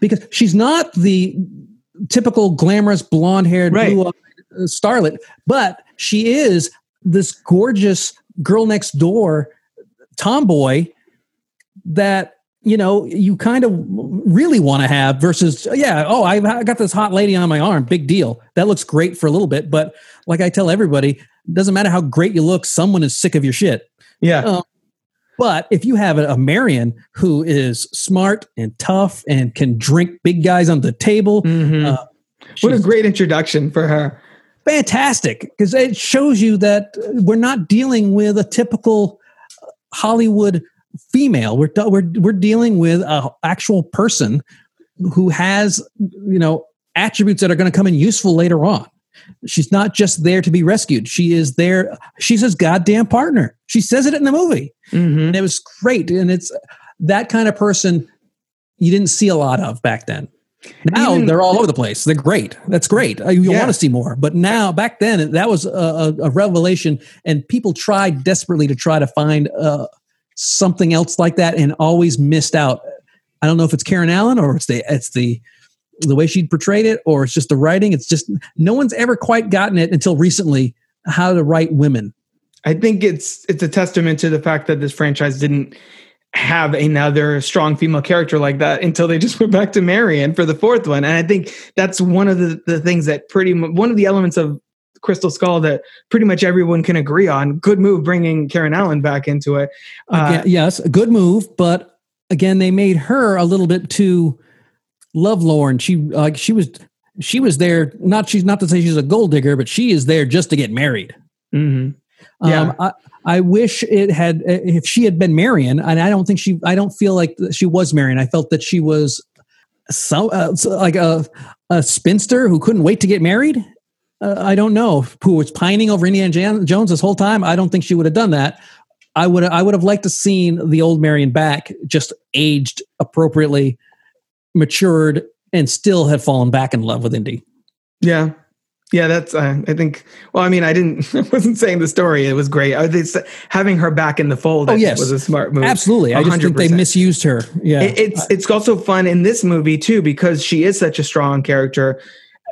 because she's not the typical glamorous blonde haired Right. blue starlet, but she is this gorgeous girl next door tomboy that you know you kind of really want to have versus yeah oh I, got this hot lady on my arm big deal that looks great for a little bit but like i tell everybody it doesn't matter how great you look someone is sick of your shit yeah, Uh, but if you have a, marion who is smart and tough and can drink big guys on the table Mhm. uh, what a great introduction for her. fantastic because it shows you that we're not dealing with a typical Hollywood female. We're we're we're dealing with a actual person who has you know attributes that are going to come in useful later on. She's not just there to be rescued. She is there. She's his goddamn partner. She says it in the movie, Mhm. and it was great. And it's that kind of person you didn't see a lot of back then. Now Even- they're all over the place. They're great. That's great. Uh, You Yeah. want to see more. But now, back then, that was a, a, a revelation, and people tried desperately to try to find uh, something else like that, and always missed out. I don't know if it's Karen Allen or it's the it's the the way she portrayed it, or it's just the writing. It's just no one's ever quite gotten it until recently how to write women. I think it's it's a testament to the fact that this franchise didn't have another strong female character like that until they just went back to Marion for the fourth one. And I think that's one of the, the things that pretty one of the elements of Crystal Skull that pretty much everyone can agree on. Good move bringing Karen Allen back into it. Uh, Again, yes, a good move, but again, they made her a little bit too lovelorn. She like she was she was there. Not she's not to say she's a gold digger, but she is there just to get married. mhm. Yeah. Um, I, I wish it had if she had been Marion, and I don't think she. I don't feel like she was Marion. I felt that she was so uh, so like a a spinster who couldn't wait to get married. Uh, I don't know who was pining over Indiana Jan- Jones this whole time. I don't think she would have done that. I would I would have liked to seen the old Marion back, just aged appropriately, matured, and still have fallen back in love with Indy. Yeah. Yeah, that's. Uh, I think. Well, I mean, I didn't. I wasn't saying the story. It was great. I think s- having her back in the fold. Oh, yes. was a smart move. Absolutely, I just think they misused her. Yeah, It- it's it's also fun in this movie too because she is such a strong character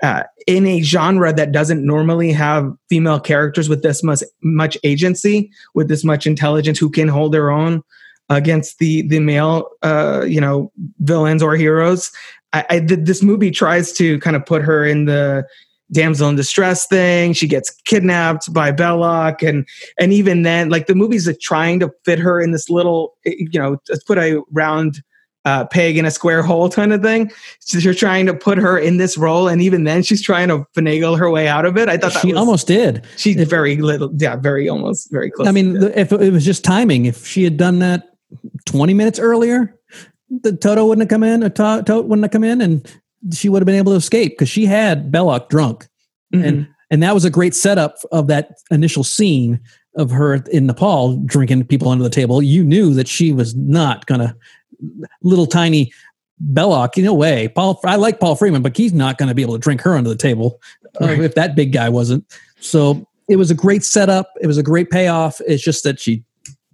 uh, in a genre that doesn't normally have female characters with this much much agency, with this much intelligence, who can hold their own against the the male uh, you know villains or heroes. I, I this movie tries to kind of put her in the damsel in distress thing. She gets kidnapped by Belloq, and and even then, like the movie's like trying to fit her in this little, you know, put a round uh, peg in a square hole kind of thing. So you're trying to put her in this role, and even then, she's trying to finagle her way out of it. I thought that she was, almost did. she's if- very little, yeah, very almost very close. I mean, if it was just timing, if she had done that 20 minutes earlier, the Toto wouldn't have come in, or to- Toht wouldn't have come in, and she would have been able to escape because she had Belloq drunk. Mhm. And and that was a great setup of that initial scene of her in Nepal drinking people under the table, you knew that she was not gonna little tiny Belloq. No way. Paul, I like Paul Freeman, but he's not going to be able to drink her under the table uh, Right. if that big guy wasn't. So it was a great setup. It was a great payoff. It's just that she,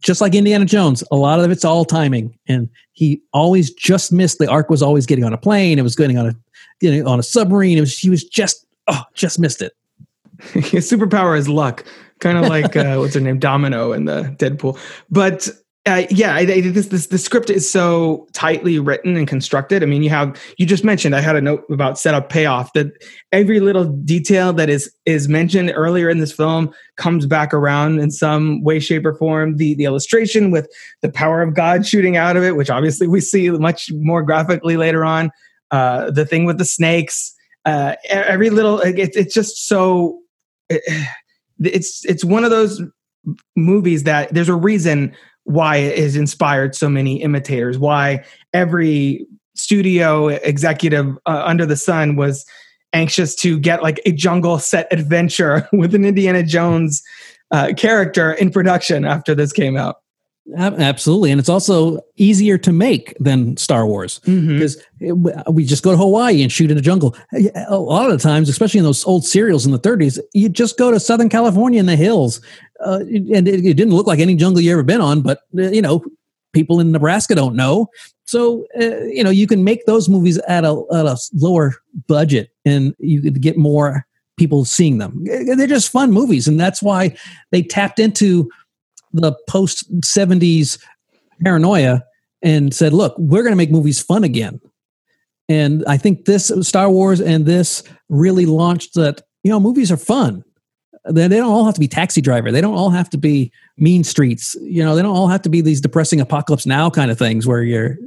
just like Indiana Jones, a lot of it's all timing, and he always just missed. The arc was always getting on a plane. It was getting on a getting on a submarine. It was he was just oh just missed it. His superpower is luck, kind of like uh, what's her name, Domino in the Deadpool. But uh, yeah, I, I, this this the script is so tightly written and constructed. I mean, you have you just mentioned. I had a note about setup payoff that every little detail that is is mentioned earlier in this film comes back around in some way, shape, or form. The the illustration with the power of God shooting out of it, which obviously we see much more graphically later on. Uh, the thing with the snakes. Uh, every little it, it's just so it- it's it's one of those movies that there's a reason why it has inspired so many imitators why every studio executive uh, under the sun was anxious to get like a jungle set adventure with an indiana jones uh, character in production after this came out. Absolutely, and it's also easier to make than Star Wars. Because we just go to Hawaii and shoot in the jungle. A lot of the times, especially in those old serials in the 30s, you just go to Southern California in the hills, uh, and it, it didn't look like any jungle you ever been on. But uh, you know, people in Nebraska don't know, so uh, you know you can make those movies at a at a lower budget, and you could get more people seeing them. They're just fun movies, and that's why they tapped into the post 70s paranoia and said, look, we're going to make movies fun again. And I think this Star Wars and this really launched that, you know, movies are fun. They, don't all have to be Taxi Driver. They don't all have to be Mean Streets. You know, they don't all have to be these depressing apocalypse now kind of things where you're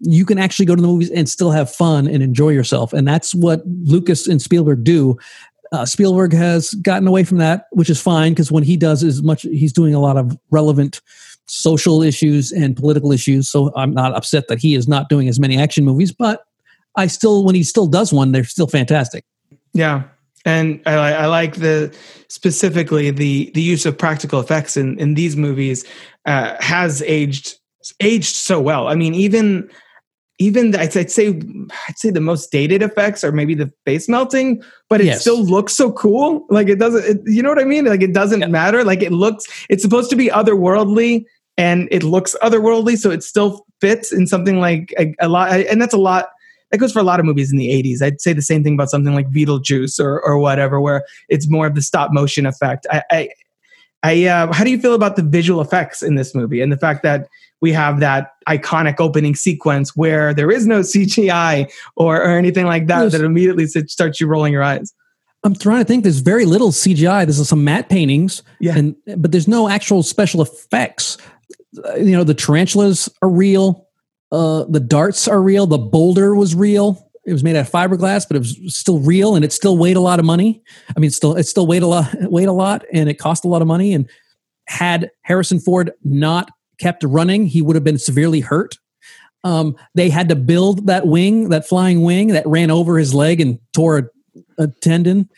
you can actually go to the movies and still have fun and enjoy yourself. And that's what Lucas and Spielberg do. Uh, Spielberg has gotten away from that, which is fine because when he does as much, he's doing a lot of relevant social issues and political issues. So I'm not upset that he is not doing as many action movies, but I still, when he still does one, they're still fantastic. Yeah, and I, I like the specifically the the use of practical effects in in these movies uh, has aged aged so well. I mean, even even the, I'd, I'd say I'd say the most dated effects are maybe the face melting, but it Yes. still looks so cool. Like it doesn't, it, you know what I mean? Like it doesn't matter. Like it looks, it's supposed to be otherworldly, and it looks otherworldly, so it still fits in something like a, a lot. And that's a lot that goes for a lot of movies in the 80s. I'd say the same thing about something like Beetlejuice or, or whatever, where it's more of the stop motion effect. I, I, I uh, how do you feel about the visual effects in this movie and the fact that we have that iconic opening sequence where there is no CGI or, or anything like that that immediately starts you rolling your eyes? I'm trying to think. There's very little CGI. There's some matte paintings, Yeah. and but there's no actual special effects. Uh, you know, the tarantulas are real. Uh, the darts are real. The boulder was real. It was made out of fiberglass, but it was still real, and it still weighed a lot of money. I mean, it still it still weighed a lot, weighed a lot, and it cost a lot of money. And had Harrison Ford not kept running, he would have been severely hurt. Um, they had to build that wing, that flying wing that ran over his leg and tore a, a tendon.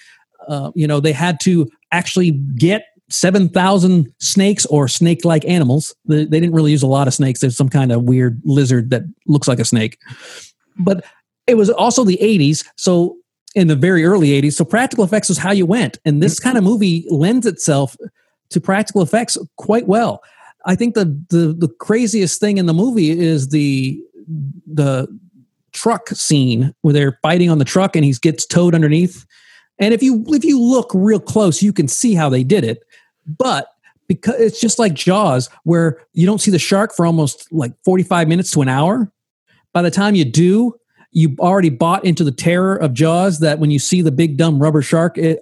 Uh, you know, they had to actually get 7,000 snakes or snake like animals. They, they didn't really use a lot of snakes. There's some kind of weird lizard that looks like a snake. But it was also the 80s. So, in the very early 80s. So, practical effects was how you went. And this kind of movie lends itself to practical effects quite well. I think the, the the craziest thing in the movie is the the truck scene where they're fighting on the truck and he gets towed underneath. And if you if you look real close, you can see how they did it. But because it's just like Jaws, where you don't see the shark for almost like 45 minutes to an hour. By the time you do, you already bought into the terror of Jaws that when you see the big dumb rubber shark, it,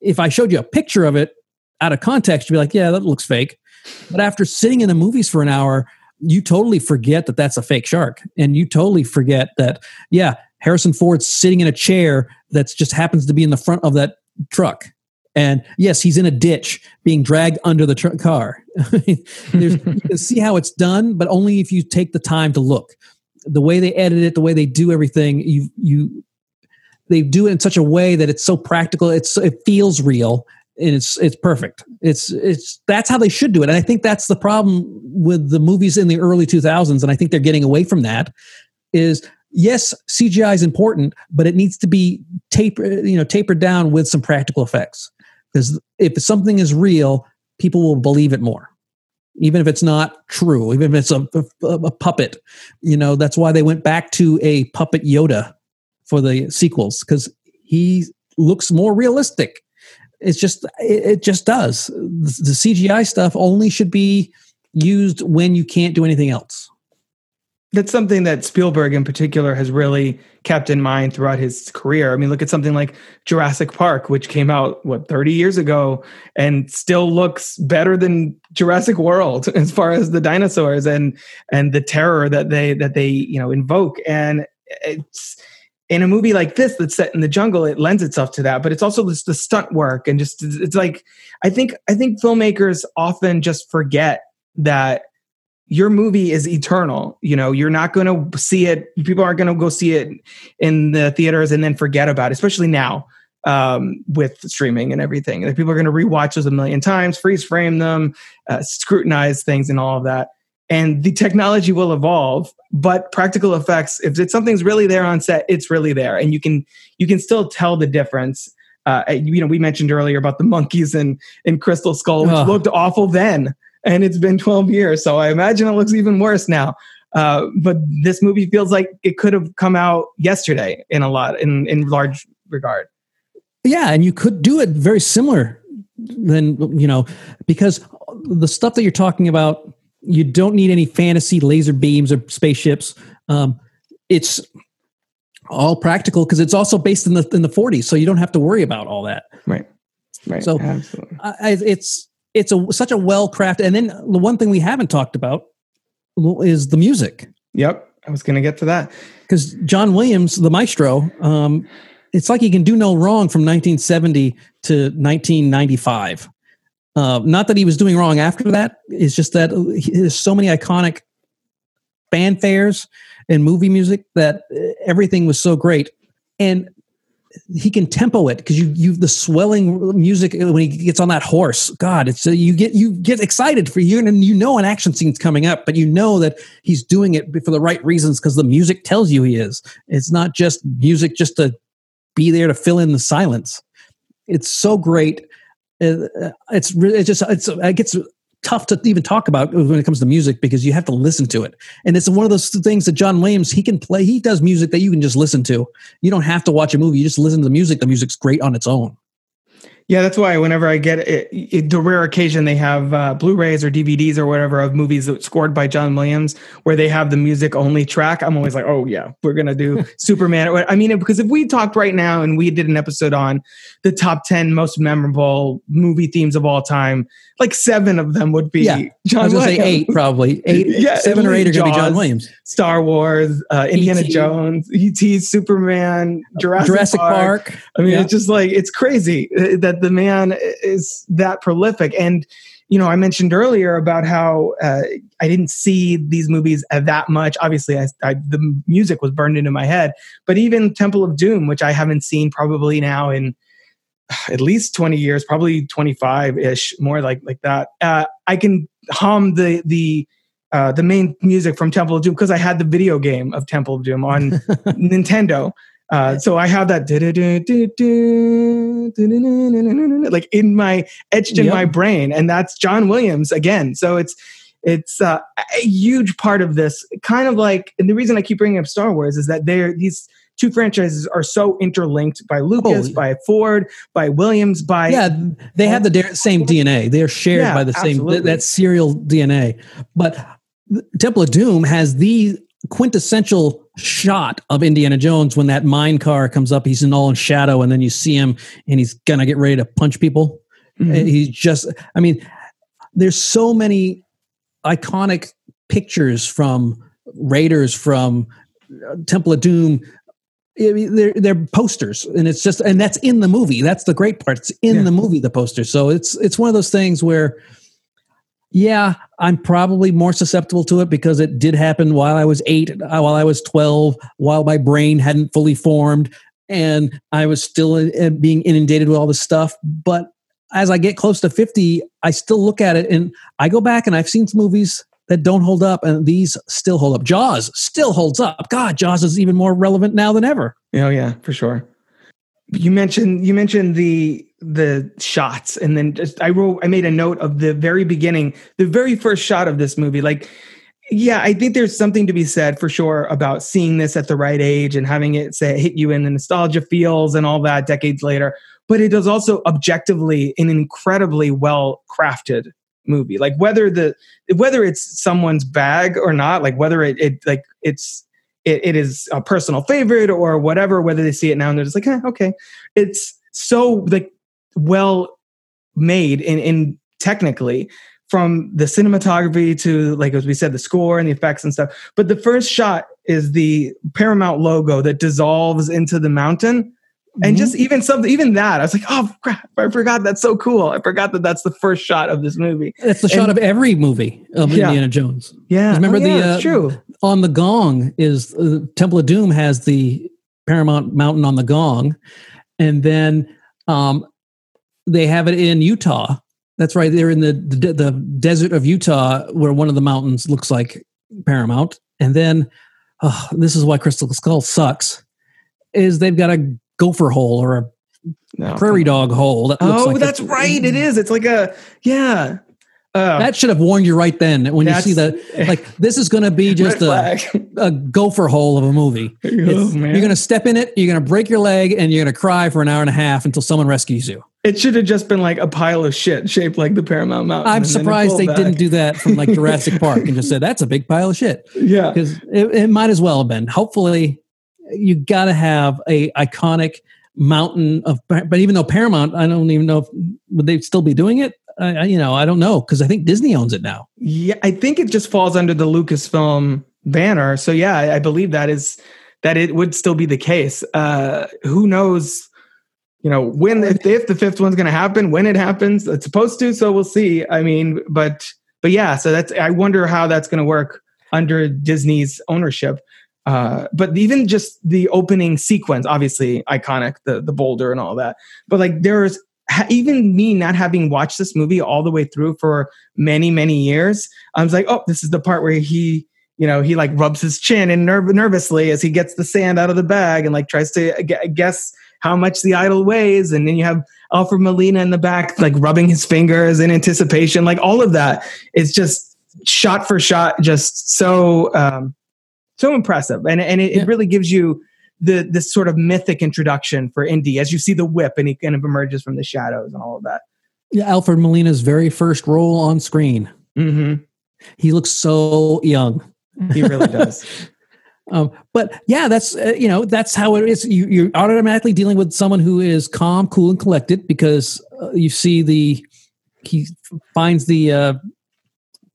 if I showed you a picture of it out of context, you'd be like, yeah, that looks fake. But after sitting in the movies for an hour, you totally forget that that's a fake shark. And you totally forget that, yeah, Harrison Ford's sitting in a chair that just happens to be in the front of that truck. And yes, he's in a ditch being dragged under the tr- car. You can see how it's done, but only if you take the time to look. The way they edit it, the way they do everything, you you they do it in such a way that it's so practical. It's it feels real, and it's it's perfect. It's it's that's how they should do it. And I think that's the problem with the movies in the early 2000s and I think they're getting away from that is yes, CGI is important, but it needs to be taper you know tapered down with some practical effects. Because if something is real, people will believe it more. Even if it's not true, even if it's a, a, a puppet, you know, that's why they went back to a puppet Yoda for the sequels because he looks more realistic it's just it, it just does the, the cgi stuff only should be used when you can't do anything else that's something that Spielberg in particular has really kept in mind throughout his career. I mean, look at something like Jurassic Park, which came out what 30 years ago and still looks better than Jurassic World as far as the dinosaurs and and the terror that they that they, you know, invoke and it's in a movie like this that's set in the jungle it lends itself to that but it's also this the stunt work and just it's like i think i think filmmakers often just forget that your movie is eternal you know you're not going to see it people aren't going to go see it in the theaters and then forget about it especially now um, with streaming and everything. Like people are going to rewatch those a million times freeze frame them uh, scrutinize things and all of that. And the technology will evolve but practical effects if it's something's really there on set it's really there. And you can you can still tell the difference. Uh, you know we mentioned earlier about the monkeys and in crystal skull which looked awful then and it's been 12 years so i imagine it looks even worse now uh, but this movie feels like it could have come out yesterday in a lot in in large regard yeah and you could do it very similar than you know because the stuff that you're talking about you don't need any fantasy laser beams or spaceships. Um, it's all practical because it's also based in the in the 40s, so you don't have to worry about all that. Right. Right. So I, it's it's a such a well crafted. And then the one thing we haven't talked about is the music. Yep, I was going to get to that because John Williams, the maestro, um, it's like he can do no wrong from 1970 to 1995. Uh, not that he was doing wrong after that. It's just that there's so many iconic fanfares and movie music that uh, everything was so great, and he can tempo it because you you the swelling music when he gets on that horse. God, it's uh, you get you get excited for you, and you know an action scene's coming up, but you know that he's doing it for the right reasons because the music tells you he is. It's not just music just to be there to fill in the silence. It's so great uh, it's it's just it's it gets tough to even talk about when it comes to music because you have to listen to it. And it's one of those things that John Williams he can play. He does music that you can just listen to. You don't have to watch a movie. You just listen to the music. The music's great on its own. Yeah, that's why whenever I get it, it, the rare occasion they have uh, Blu-rays or DVDs or whatever of movies that scored by John Williams, where they have the music only track, I'm always like, oh yeah, we're gonna do Superman. I mean, because if we talked right now and we did an episode on the top ten most memorable movie themes of all time, like seven of them would be yeah. John. I was gonna say eight, probably eight, yeah, seven or eight are gonna be John Williams. Star Wars, uh, Indiana. Jones, ET, Superman, Jurassic, Jurassic Park. Park. I mean, Yeah. it's just like it's crazy uh, that the man is that prolific. And you know, I mentioned earlier about how uh, I didn't see these movies that much. Obviously, I, I, the music was burned into my head. But even Temple of Doom, which I haven't seen probably now in at least 20 years probably 25 ish more like like that uh, i can hum the the uh, the main music from temple of doom because i had the video game of temple of doom on nintendo uh, so i have that like in my etched in Yep. my brain and that's john williams again so it's it's uh, a huge part of this kind of like and the reason i keep bringing up star wars is that they're these two franchises are so interlinked by lucas Oh. by ford by williams by yeah, they have the same DNA. They are shared Yeah, by the same absolutely. that serial DNA. But Temple of Doom has the quintessential shot of Indiana Jones when that mine car comes up. He's in all in shadow, and then you see him, and he's gonna get ready to punch people. Mhm. And he's just, I mean, there's so many iconic pictures from Raiders, from uh, Temple of Doom. I mean, they're they're posters, and it's just, and that's in the movie. That's the great part. It's in Yeah. the movie, the poster. So it's it's one of those things where, yeah, I'm probably more susceptible to it because it did happen while I was eight, uh, while I was twelve, while my brain hadn't fully formed, and I was still uh, being inundated with all this stuff. But as I get close to 50, I still look at it and I go back and I've seen some movies that don't hold up and these still hold up. Jaws still holds up. God, Jaws is even more relevant now than ever. Oh yeah, for sure. You mentioned you mentioned the the shots and then just I wrote I made a note of the very beginning, the very first shot of this movie. Like yeah, I think there's something to be said for sure about seeing this at the right age and having it say hit you in the nostalgia feels and all that decades later. But it is also objectively an incredibly well crafted movie. Like whether the whether it's someone's bag or not, like whether it, it like it's it, it is a personal favorite or whatever, whether they see it now and they're just like, eh, okay. It's so like well made in, in technically from the cinematography to like as we said the score and the effects and stuff but the first shot is the paramount logo that dissolves into the mountain and Mm-hmm. just even something even that i was like oh crap i forgot that's so cool i forgot that that's the first shot of this movie That's the shot of every movie of Yeah. Indiana Jones. yeah Remember oh, yeah, the, uh, true On the gong is uh, Temple of Doom has the Paramount Mountain on the gong, and then um, they have it in Utah. That's right. They're in the, the the desert of Utah, where one of the mountains looks like Paramount. And then oh, this is why Crystal Skull sucks. Is they've got a gopher hole or a No, prairie dog hole that looks oh like that's a- right it is it's like a yeah uh, That should have warned you right then when you see that. Like this is going to be just a, a gopher hole of a movie. Oh, man. you're going to step in it, you're going to break your leg, and you're going to cry for an hour and a half until someone rescues you. It should have just been like a pile of shit shaped like the Paramount Mountain. I'm and then it surprised they back. didn't do that from like Jurassic Park and just said that's a big pile of shit Yeah, because it, it might as well have been. Hopefully, you got to have a iconic mountain of. But even though Paramount, I don't even know if would they still be doing it. I, you know, I don't know because I think Disney owns it now. yeah. I think it just falls under the Lucasfilm banner. So yeah, I, I believe that is that it would still be the case. Uh, who knows? You know when if if the fifth one's going to happen, when it happens, it's supposed to. So we'll see. I mean, but but yeah. So that's I wonder how that's going to work under Disney's ownership. Uh, but even just the opening sequence, obviously iconic, the the boulder and all that. But like there's even me not having watched this movie all the way through for many many years, I was like, oh, this is the part where he, you know, he like rubs his chin and nerv- nervously as he gets the sand out of the bag and like tries to gu- guess how much the idol weighs, and then you have Alfred Molina in the back like rubbing his fingers in anticipation, like all of that is just shot for shot, just so. Um, so impressive and and it, Yeah. it really gives you the this sort of mythic introduction for Indy as you see the whip and he kind of emerges from the shadows and all of that. Yeah, Alfred Molina's very first role on screen. hmm He looks so young. He really does. Um, but yeah, that's uh, you know that's how it is. You, you're automatically dealing with someone who is calm, cool, and collected because uh, you see the he finds the uh,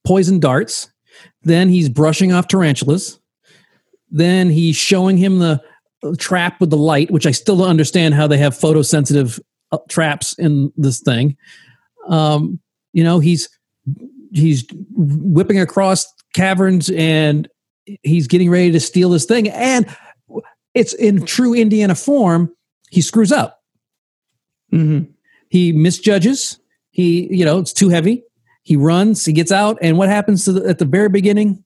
poison darts. Then he's brushing off tarantulas. Then he's showing him the uh, trap with the light, which I still don't understand how they have photosensitive uh, traps in this thing. Um, you know, he's he's whipping across caverns and he's getting ready to steal this thing. And it's in true indiana form he screws up. Hmm he misjudges. He you know it's too heavy. He runs he gets out. And what happens to the, at the very beginning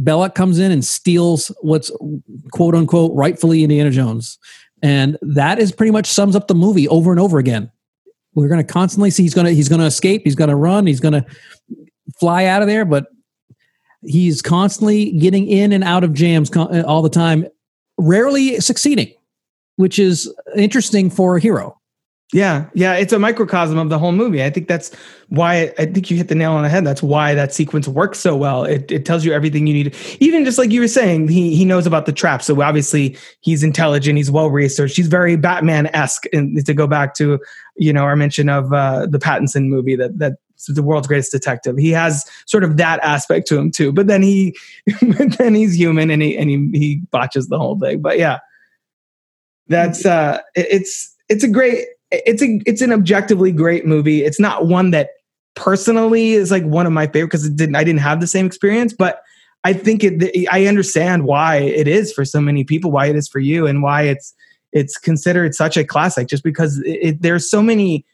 Belloq comes in and steals what's quote unquote rightfully indiana jones. And that is pretty much sums up the movie over and over again. We're going to constantly see he's going to he's going to escape he's going to run he's going to fly out of there but he's constantly getting in and out of jams all the time rarely succeeding which is interesting for a hero Yeah, yeah, it's a microcosm of the whole movie. I think that's why I think you hit the nail on the head. That's why that sequence works so well. It, it tells you everything you need. Even just like you were saying, he he knows about the trap. So obviously he's intelligent. He's well researched. He's very Batman esque. And to go back to you know our mention of uh, the Pattinson movie that that the world's greatest detective. He has sort of that aspect to him too. But then he but then he's human and he and he he botches the whole thing. But yeah, that's uh, it- it's it's a great it's a it's an objectively great movie. It's not one that personally is like one of my favorite because it didn't I didn't have the same experience, but I think it I understand why it is for so many people, why it is for you, and why it's it's considered such a classic. Just because it, it, there's so many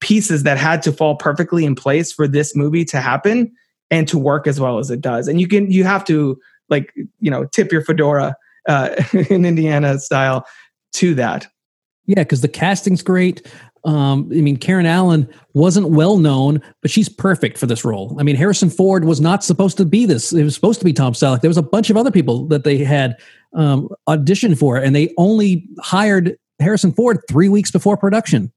pieces that had to fall perfectly in place for this movie to happen and to work as well as it does. And you can you have to like you know tip your fedora uh, in Indiana style to that. Yeah, because the casting's great. Um, I mean, Karen Allen wasn't well known, but she's perfect for this role. I mean, Harrison Ford was not supposed to be this. It was supposed to be Tom Selleck. There was a bunch of other people that they had um, auditioned for, and they only hired Harrison Ford three weeks before production.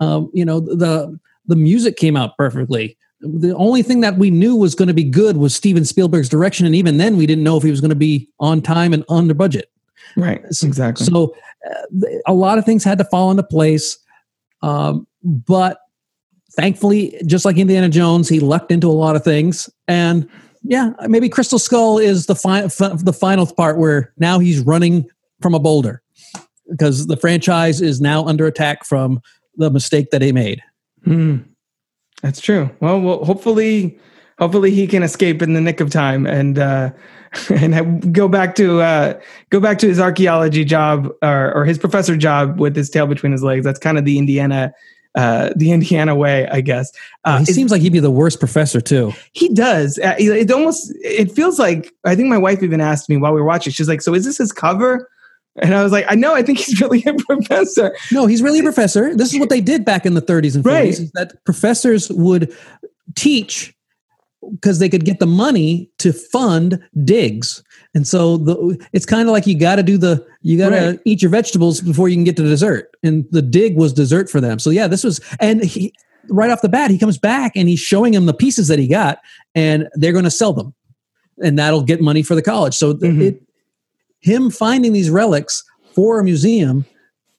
Um, you know, the the music came out perfectly. The only thing that we knew was going to be good was Steven Spielberg's direction, and even then, we didn't know if he was going to be on time and under budget. Right. Exactly. So, uh, a lot of things had to fall into place. Um, but thankfully, just like Indiana Jones, he lucked into a lot of things. And yeah, maybe Crystal Skull is the fi- f- the final part where now he's running from a boulder because the franchise is now under attack from the mistake that he made. Mm, that's true. Well, well, hopefully, hopefully he can escape in the nick of time and uh, and go back to uh, go back to his archaeology job or, or his professor job with his tail between his legs. That's kind of the Indiana uh, the Indiana way, I guess. Uh, he seems like he'd be the worst professor too. He does. Uh, it almost it feels like I think my wife even asked me while we were watching. She's like, "So is this his cover?" And I was like, "I know. I think he's really a professor." No, he's really a professor. This is what they did back in the 30s and 40s. Right. Is that professors would teach because they could get the money to fund digs. And so the it's kind of like you got to do the you got to Right. eat your vegetables before you can get to dessert. And the dig was dessert for them. So yeah, this was and he right off the bat he comes back and he's showing him the pieces that he got and they're going to sell them. And that'll get money for the college. So Mhm. it him finding these relics for a museum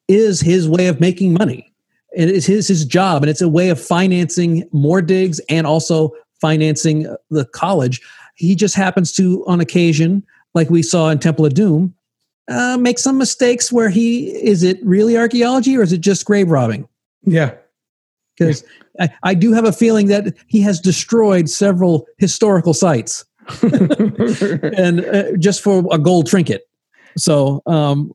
is his way of making money. It is his his job, and it's a way of financing more digs and also financing the college. He just happens to, on occasion, like we saw in Temple of Doom, uh, make some mistakes where he is it really archaeology or is it just grave robbing? Yeah. Because I, I do have a feeling that he has destroyed several historical sites and uh, just for a gold trinket. So, um,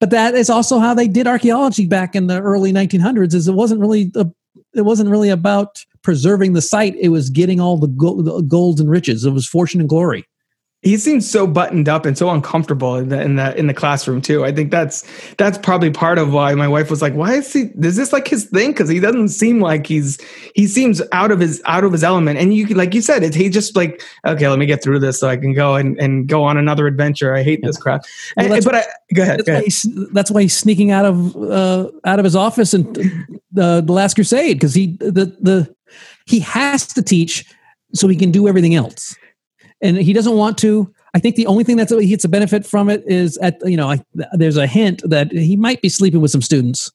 but that is also how they did archaeology back in the early 1900s. Is it wasn't really a, it wasn't really about preserving the site. It was getting all the, go- the gold and riches. It was fortune and glory. He seems so buttoned up and so uncomfortable in the in the in the classroom too. I think that's that's probably part of why my wife was like, "Why is he? Is this like his thing?" Because he doesn't seem like he's he seems out of his out of his element. And you like you said, it he just like okay, let me get through this so I can go and and go on another adventure. I hate this crap. Well, And- but I go ahead. That's Go why, ahead. he's, that's why he's sneaking out of uh, out of his office and the, the Last Crusade because he the the he has to teach so he can do everything else, and he doesn't want to. I think the only thing that's he gets a benefit from it is at you know I, there's a hint that he might be sleeping with some students.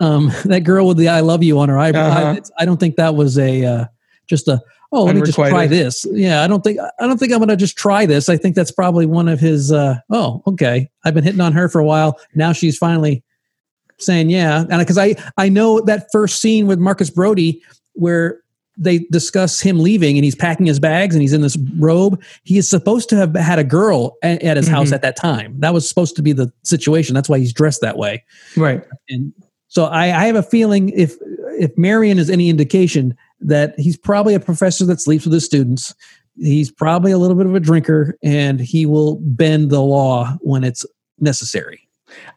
Um, that girl with the "I love you" on her eyebrow. Uh-huh. I, don't think that was a uh, just a oh let me just try this. Yeah, I don't think I don't think I'm going to just try this. I think that's probably one of his. Uh, oh, okay. I've been hitting on her for a while. Now she's finally saying yeah, and because I I know that first scene with Marcus Brody where they discuss him leaving and he's packing his bags and he's in this robe. He is supposed to have had a girl at, at his house Mhm. at that time. That was supposed to be the situation. That's why he's dressed that way. Right. And so I, I have a feeling if if Marion is any indication that he's probably a professor that sleeps with his students. He's probably a little bit of a drinker, and he will bend the law when it's necessary.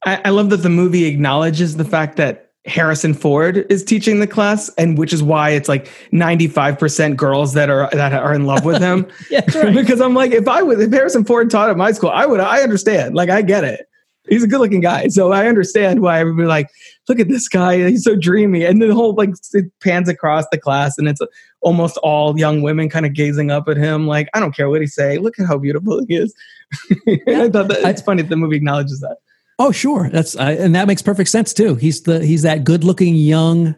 I, I love that the movie acknowledges the fact that Harrison Ford is teaching the class, and which is why it's like ninety five percent girls that are that are in love with him. Yeah, because I'm like, if I was if Harrison Ford taught at my school, I would I understand. Like I get it. He's a good looking guy, so I understand why everybody like, look at this guy, he's so dreamy, and the whole like it pans across the class, and it's almost all young women kind of gazing up at him, like I don't care what he say, look at how beautiful he is. I thought that it's funny that the movie acknowledges that. Oh, sure. That's I and that makes perfect sense too. He's the he's that good-looking young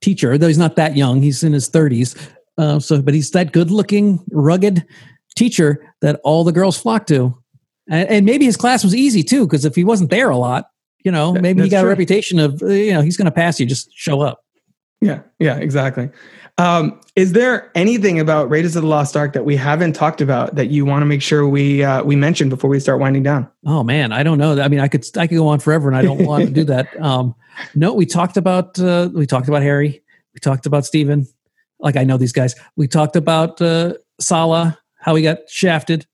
teacher, though he's not that young. He's in his thirties. Uh, so, but he's that good-looking, rugged teacher that all the girls flock to, and, and maybe his class was easy too, because if he wasn't there a lot, you know, maybe he got true. a reputation of uh, you know he's going to pass you. Just show up. Yeah, yeah, exactly. Um, is there anything about Raiders of the Lost Ark that we haven't talked about that you want to make sure we uh, we mention before we start winding down? Oh man, I don't know. I mean, I could I could go on forever, and I don't want to do that. Um, no, we talked about uh, we talked about Harry. We talked about Steven. Like I know these guys. We talked about uh, Sallah, how he got shafted.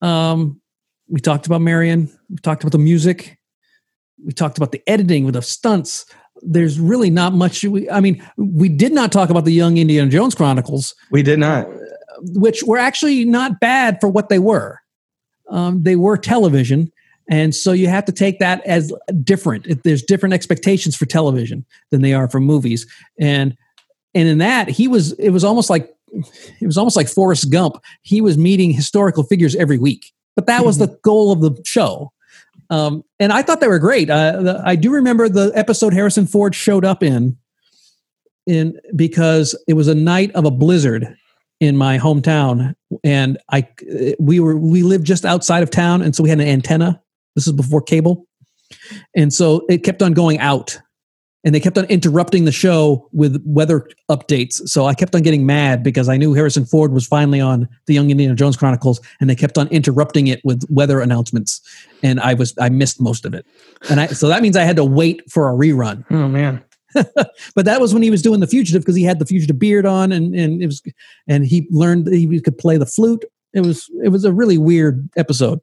Um, we talked about Marion. We talked about the music. We talked about the editing with the stunts. There's really not much. We, I mean, we did not talk about the Young Indiana Jones Chronicles, We did not. which were actually not bad for what they were. Um, they were television, and so you have to take that as different. There's different expectations for television than they are for movies, and and in that he was. It was almost like it was almost like Forrest Gump. He was meeting historical figures every week, but that was the goal of the show. Um, and I thought they were great. Uh, I do remember the episode Harrison Ford showed up in, in because it was a night of a blizzard in my hometown, and I we were we lived just outside of town, and so we had an antenna. This is before cable, and so it kept on going out, and they kept on interrupting the show with weather updates. So I kept on getting mad because I knew Harrison Ford was finally on the Young Indiana Jones Chronicles, and they kept on interrupting it with weather announcements, and I was I missed most of it, and I so that means I had to wait for a rerun. Oh man. but that was when he was doing the fugitive because he had the fugitive beard on and and it was and he learned that he could play the flute. It was it was a really weird episode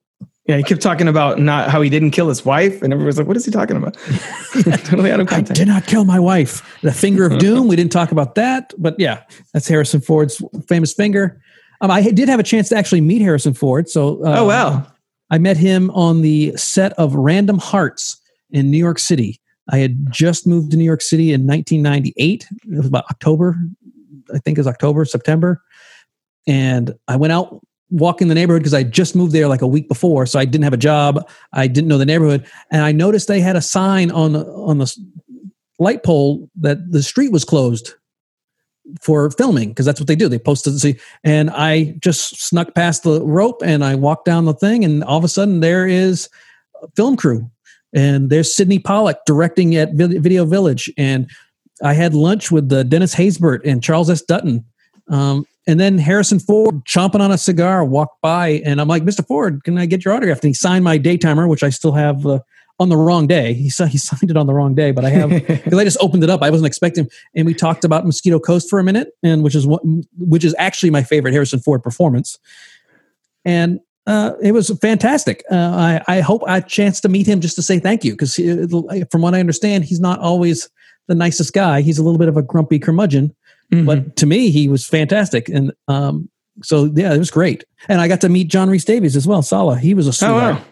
Yeah, he kept talking about not how he didn't kill his wife, and everyone was like, "What is he talking about?" totally out of context. i did not kill my wife the finger of doom we didn't talk about that but yeah that's harrison ford's famous finger um, i did have a chance to actually meet harrison ford so uh, Oh wow. I met him on the set of Random Hearts in New York City. I had just moved to New York City in 1998. It was about October, I think it was October, September. And I went out walking the neighborhood because I just moved there like a week before. So I didn't have a job. I didn't know the neighborhood. And I noticed they had a sign on, the- on the light pole that the street was closed for filming because that's what they do. They posted see, and I just snuck past the rope and I walked down the thing, and all of a sudden there is a film crew, and there's Sydney Pollack directing at Video Village, and I had lunch with uh, Dennis Haysbert and Charles S. Dutton. Um, and then Harrison Ford chomping on a cigar walked by, and I'm like, Mr. Ford, can I get your autograph? And he signed my daytimer, which I still have uh, on the wrong day. He, si- he signed it on the wrong day, but I have because I just opened it up. I wasn't expecting. And we talked about Mosquito Coast for a minute, and which is what, which is actually my favorite Harrison Ford performance. And uh, it was fantastic. Uh, I, I hope I chance to meet him just to say thank you because from what I understand, he's not always the nicest guy. He's a little bit of a grumpy curmudgeon, Mhm. but to me, he was fantastic. And um, so yeah, it was great. And I got to meet John Rhys-Davies as well. Sallah, he was a oh sweetheart. wow.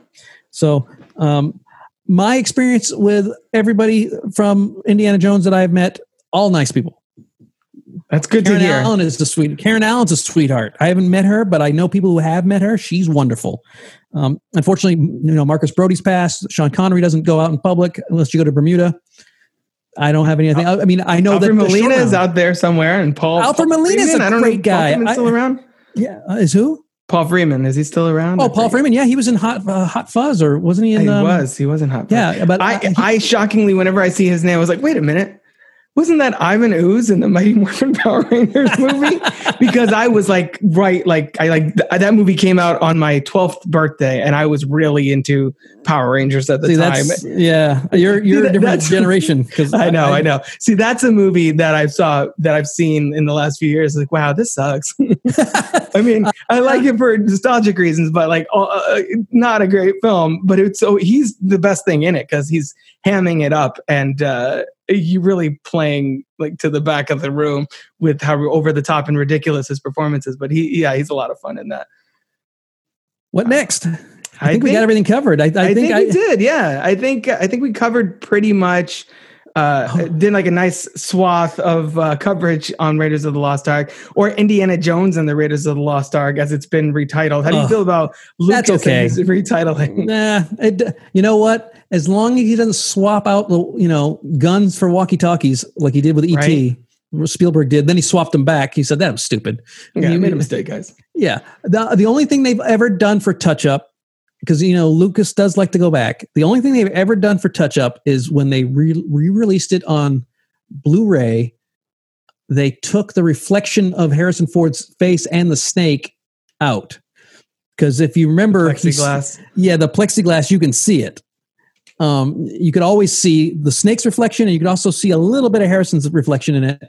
So, um, my experience with everybody from Indiana Jones that I've met, all nice people. That's good Karen to hear. Karen Allen is the sweet. Karen Allen's a sweetheart. I haven't met her, but I know people who have met her. She's wonderful. Um, unfortunately, you know Marcus Brody's passed. Sean Connery doesn't go out in public unless you go to Bermuda. I don't have anything. I mean, I know Alfred that Molina is out there somewhere, and Paul. Alfred Paul Molina's a? I don't great know. guy. Paul Freeman's I- still around. Yeah, uh, is who? Paul Freeman is he still around? Oh, Paul. Freeman. Yeah, he was in Hot uh, Hot Fuzz, or wasn't he in? he um, was. He was in Hot. Fuzz. Yeah, but I, uh, I shockingly, whenever I see his name, I was like, wait a minute. Wasn't that Ivan Ooze in the Mighty Morphin Power Rangers movie? because I was like, right, like I like th- that movie came out on my 12th birthday, and I was really into Power Rangers at the See, time. yeah. You're you're that- a different generation because I know, I, know. See, that's a movie that I've saw that I've seen in the last few years. Like, wow, this sucks. I mean, I like it for nostalgic reasons, but like, uh, uh, not a great film. But it's so he's the best thing in it because he's hamming it up and uh, you really playing like to the back of the room with how over the top and ridiculous his performance is. But he, yeah, he's a lot of fun in that. What uh, next? I, think, we got everything covered. I, I, I, think, think, I, we did. Yeah, I think I think we covered pretty much. Uh, Oh. did like a nice swath of uh, coverage on Raiders of the Lost Ark or Indiana Jones and the Raiders of the Lost Ark as it's been retitled. How do you Ugh. feel about That's Lucas okay. retitling? Nah, it, you know what? As long as he doesn't swap out the you know guns for walkie talkies like he did with ET, Right. Spielberg did. Then he swapped them back. He said that was stupid. Yeah, I You- made a mistake, guys. Yeah, the the only thing they've ever done for touch up, because you know Lucas does like to go back. The only thing they've ever done for touch up is when they re released it on Blu-ray. They took the reflection of Harrison Ford's face and the snake out. Because if you remember, Plexiglass. yeah, the plexiglass, you can see it. Um, you could always see the snake's reflection, and you could also see a little bit of Harrison's reflection in it.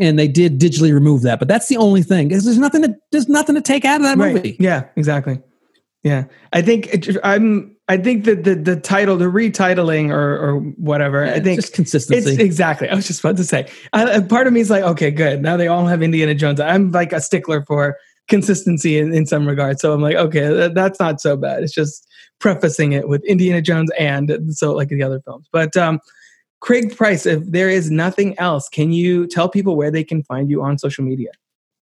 and they did digitally remove that. But that's the only thing. Because there's nothing to there's nothing to take out of that right. movie. Yeah, exactly. Yeah, I think it, I'm. I think that the the title, the retitling or or whatever. Yeah, I think just consistency. It's exactly. I was just about to say. I, part of me is like, okay, good. Now they all have Indiana Jones. I'm like a stickler for consistency in, in some regards. So I'm like, okay, that, that's not so bad. It's just prefacing it with Indiana Jones and so like the other films. But um, Craig Price, if there is nothing else, can you tell people where they can find you on social media?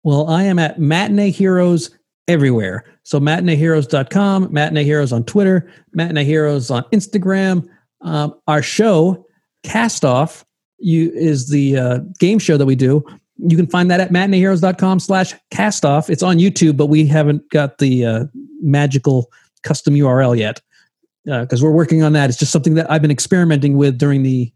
Well, I am at Matinee Heroes everywhere. So matineeheroes.com, Matinee Heroes on Twitter, Matinee Heroes on Instagram. Um, our show, Cast Off, you is the uh, game show that we do. You can find that at matineeheroes.com slash cast off. It's on YouTube, but we haven't got the uh, magical custom URL yet because uh, we're working on that. It's just something that I've been experimenting with during the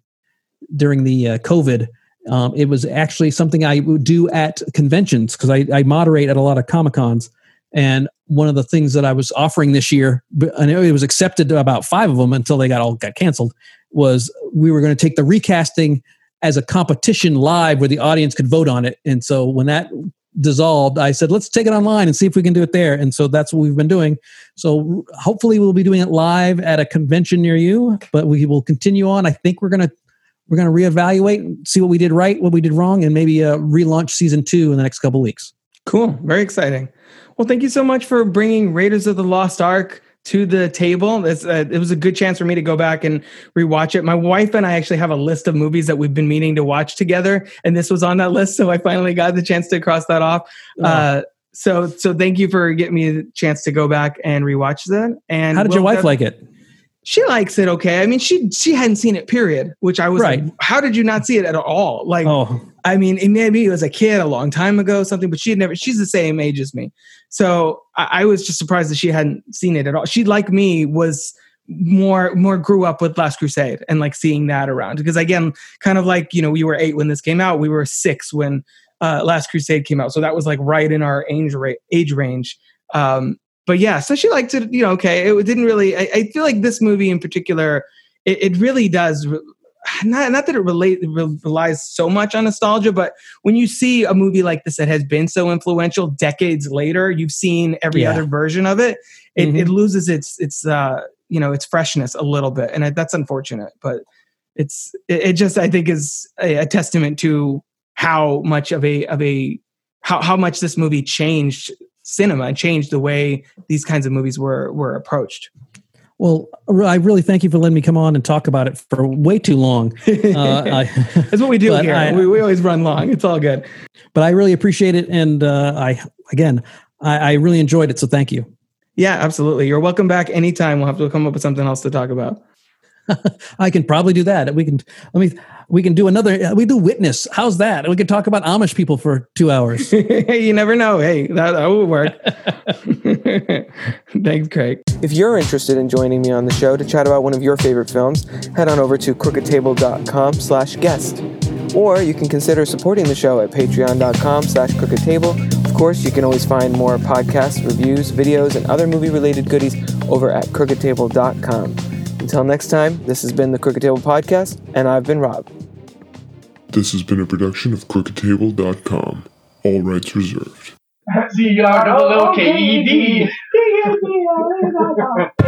during the uh, COVID. Um, it was actually something I would do at conventions because I, I moderate at a lot of comic cons and one of the things that I was offering this year, and it was accepted to about five of them until they got all got canceled, was we were going to take the recasting as a competition live where the audience could vote on it. And so when that dissolved, I said, let's take it online and see if we can do it there. And so that's what we've been doing. So hopefully we'll be doing it live at a convention near you, but we will continue on. I think we're going to we're going to reevaluate, see what we did right, what we did wrong, and maybe uh, relaunch season two in the next couple weeks. Cool. Very exciting. Well, thank you so much for bringing Raiders of the Lost Ark to the table. Uh, it was a good chance for me to go back and rewatch it. My wife and I actually have a list of movies that we've been meaning to watch together, and this was on that list, so I finally got the chance to cross that off. Oh. Uh, so, so thank you for getting me the chance to go back and rewatch that. And how did your wife like it? She likes it okay. I mean, she she hadn't seen it, period. Which I was right. like, how did you not see it at all? Like, oh. I mean, it maybe it was a kid a long time ago, something, but she had never. She's the same age as me, so I, I was just surprised that she hadn't seen it at all. She, like me, was more more grew up with Last Crusade and like seeing that around because again, kind of like you know, we were eight when this came out, we were six when uh, Last Crusade came out, so that was like right in our age ra- age range. Um, but yeah, so she liked it. You know, okay, it didn't really. I, I feel like this movie in particular, it, it really does. Not, not that it relate, relies so much on nostalgia, but when you see a movie like this that has been so influential decades later, you've seen every yeah. other version of it. It, mm-hmm. it loses its its uh, you know its freshness a little bit, and that's unfortunate. But it's it, it just I think is a, a testament to how much of a of a how how much this movie changed cinema and changed the way these kinds of movies were were approached. Well, I really thank you for letting me come on and talk about it for way too long. Uh, I, That's what we do here. I, we, we always run long. It's all good. But I really appreciate it, and uh, I again, I, I really enjoyed it. So thank you. Yeah, absolutely. You're welcome back anytime. We'll have to come up with something else to talk about. I can probably do that. We can let me we can do another uh, we do witness. How's that? We can talk about Amish people for 2 hours. you never know. Hey, that, that will work. Thanks, Craig. If you're interested in joining me on the show to chat about one of your favorite films, head on over to crookedtable.com/guest. Or you can consider supporting the show at patreon.com slash crookedtable. Of course, you can always find more podcasts, reviews, videos, and other movie-related goodies over at crookedtable.com. Until next time, this has been the Crooked Table Podcast, and I've been Rob. This has been a production of CrookedTable.com. All rights reserved. The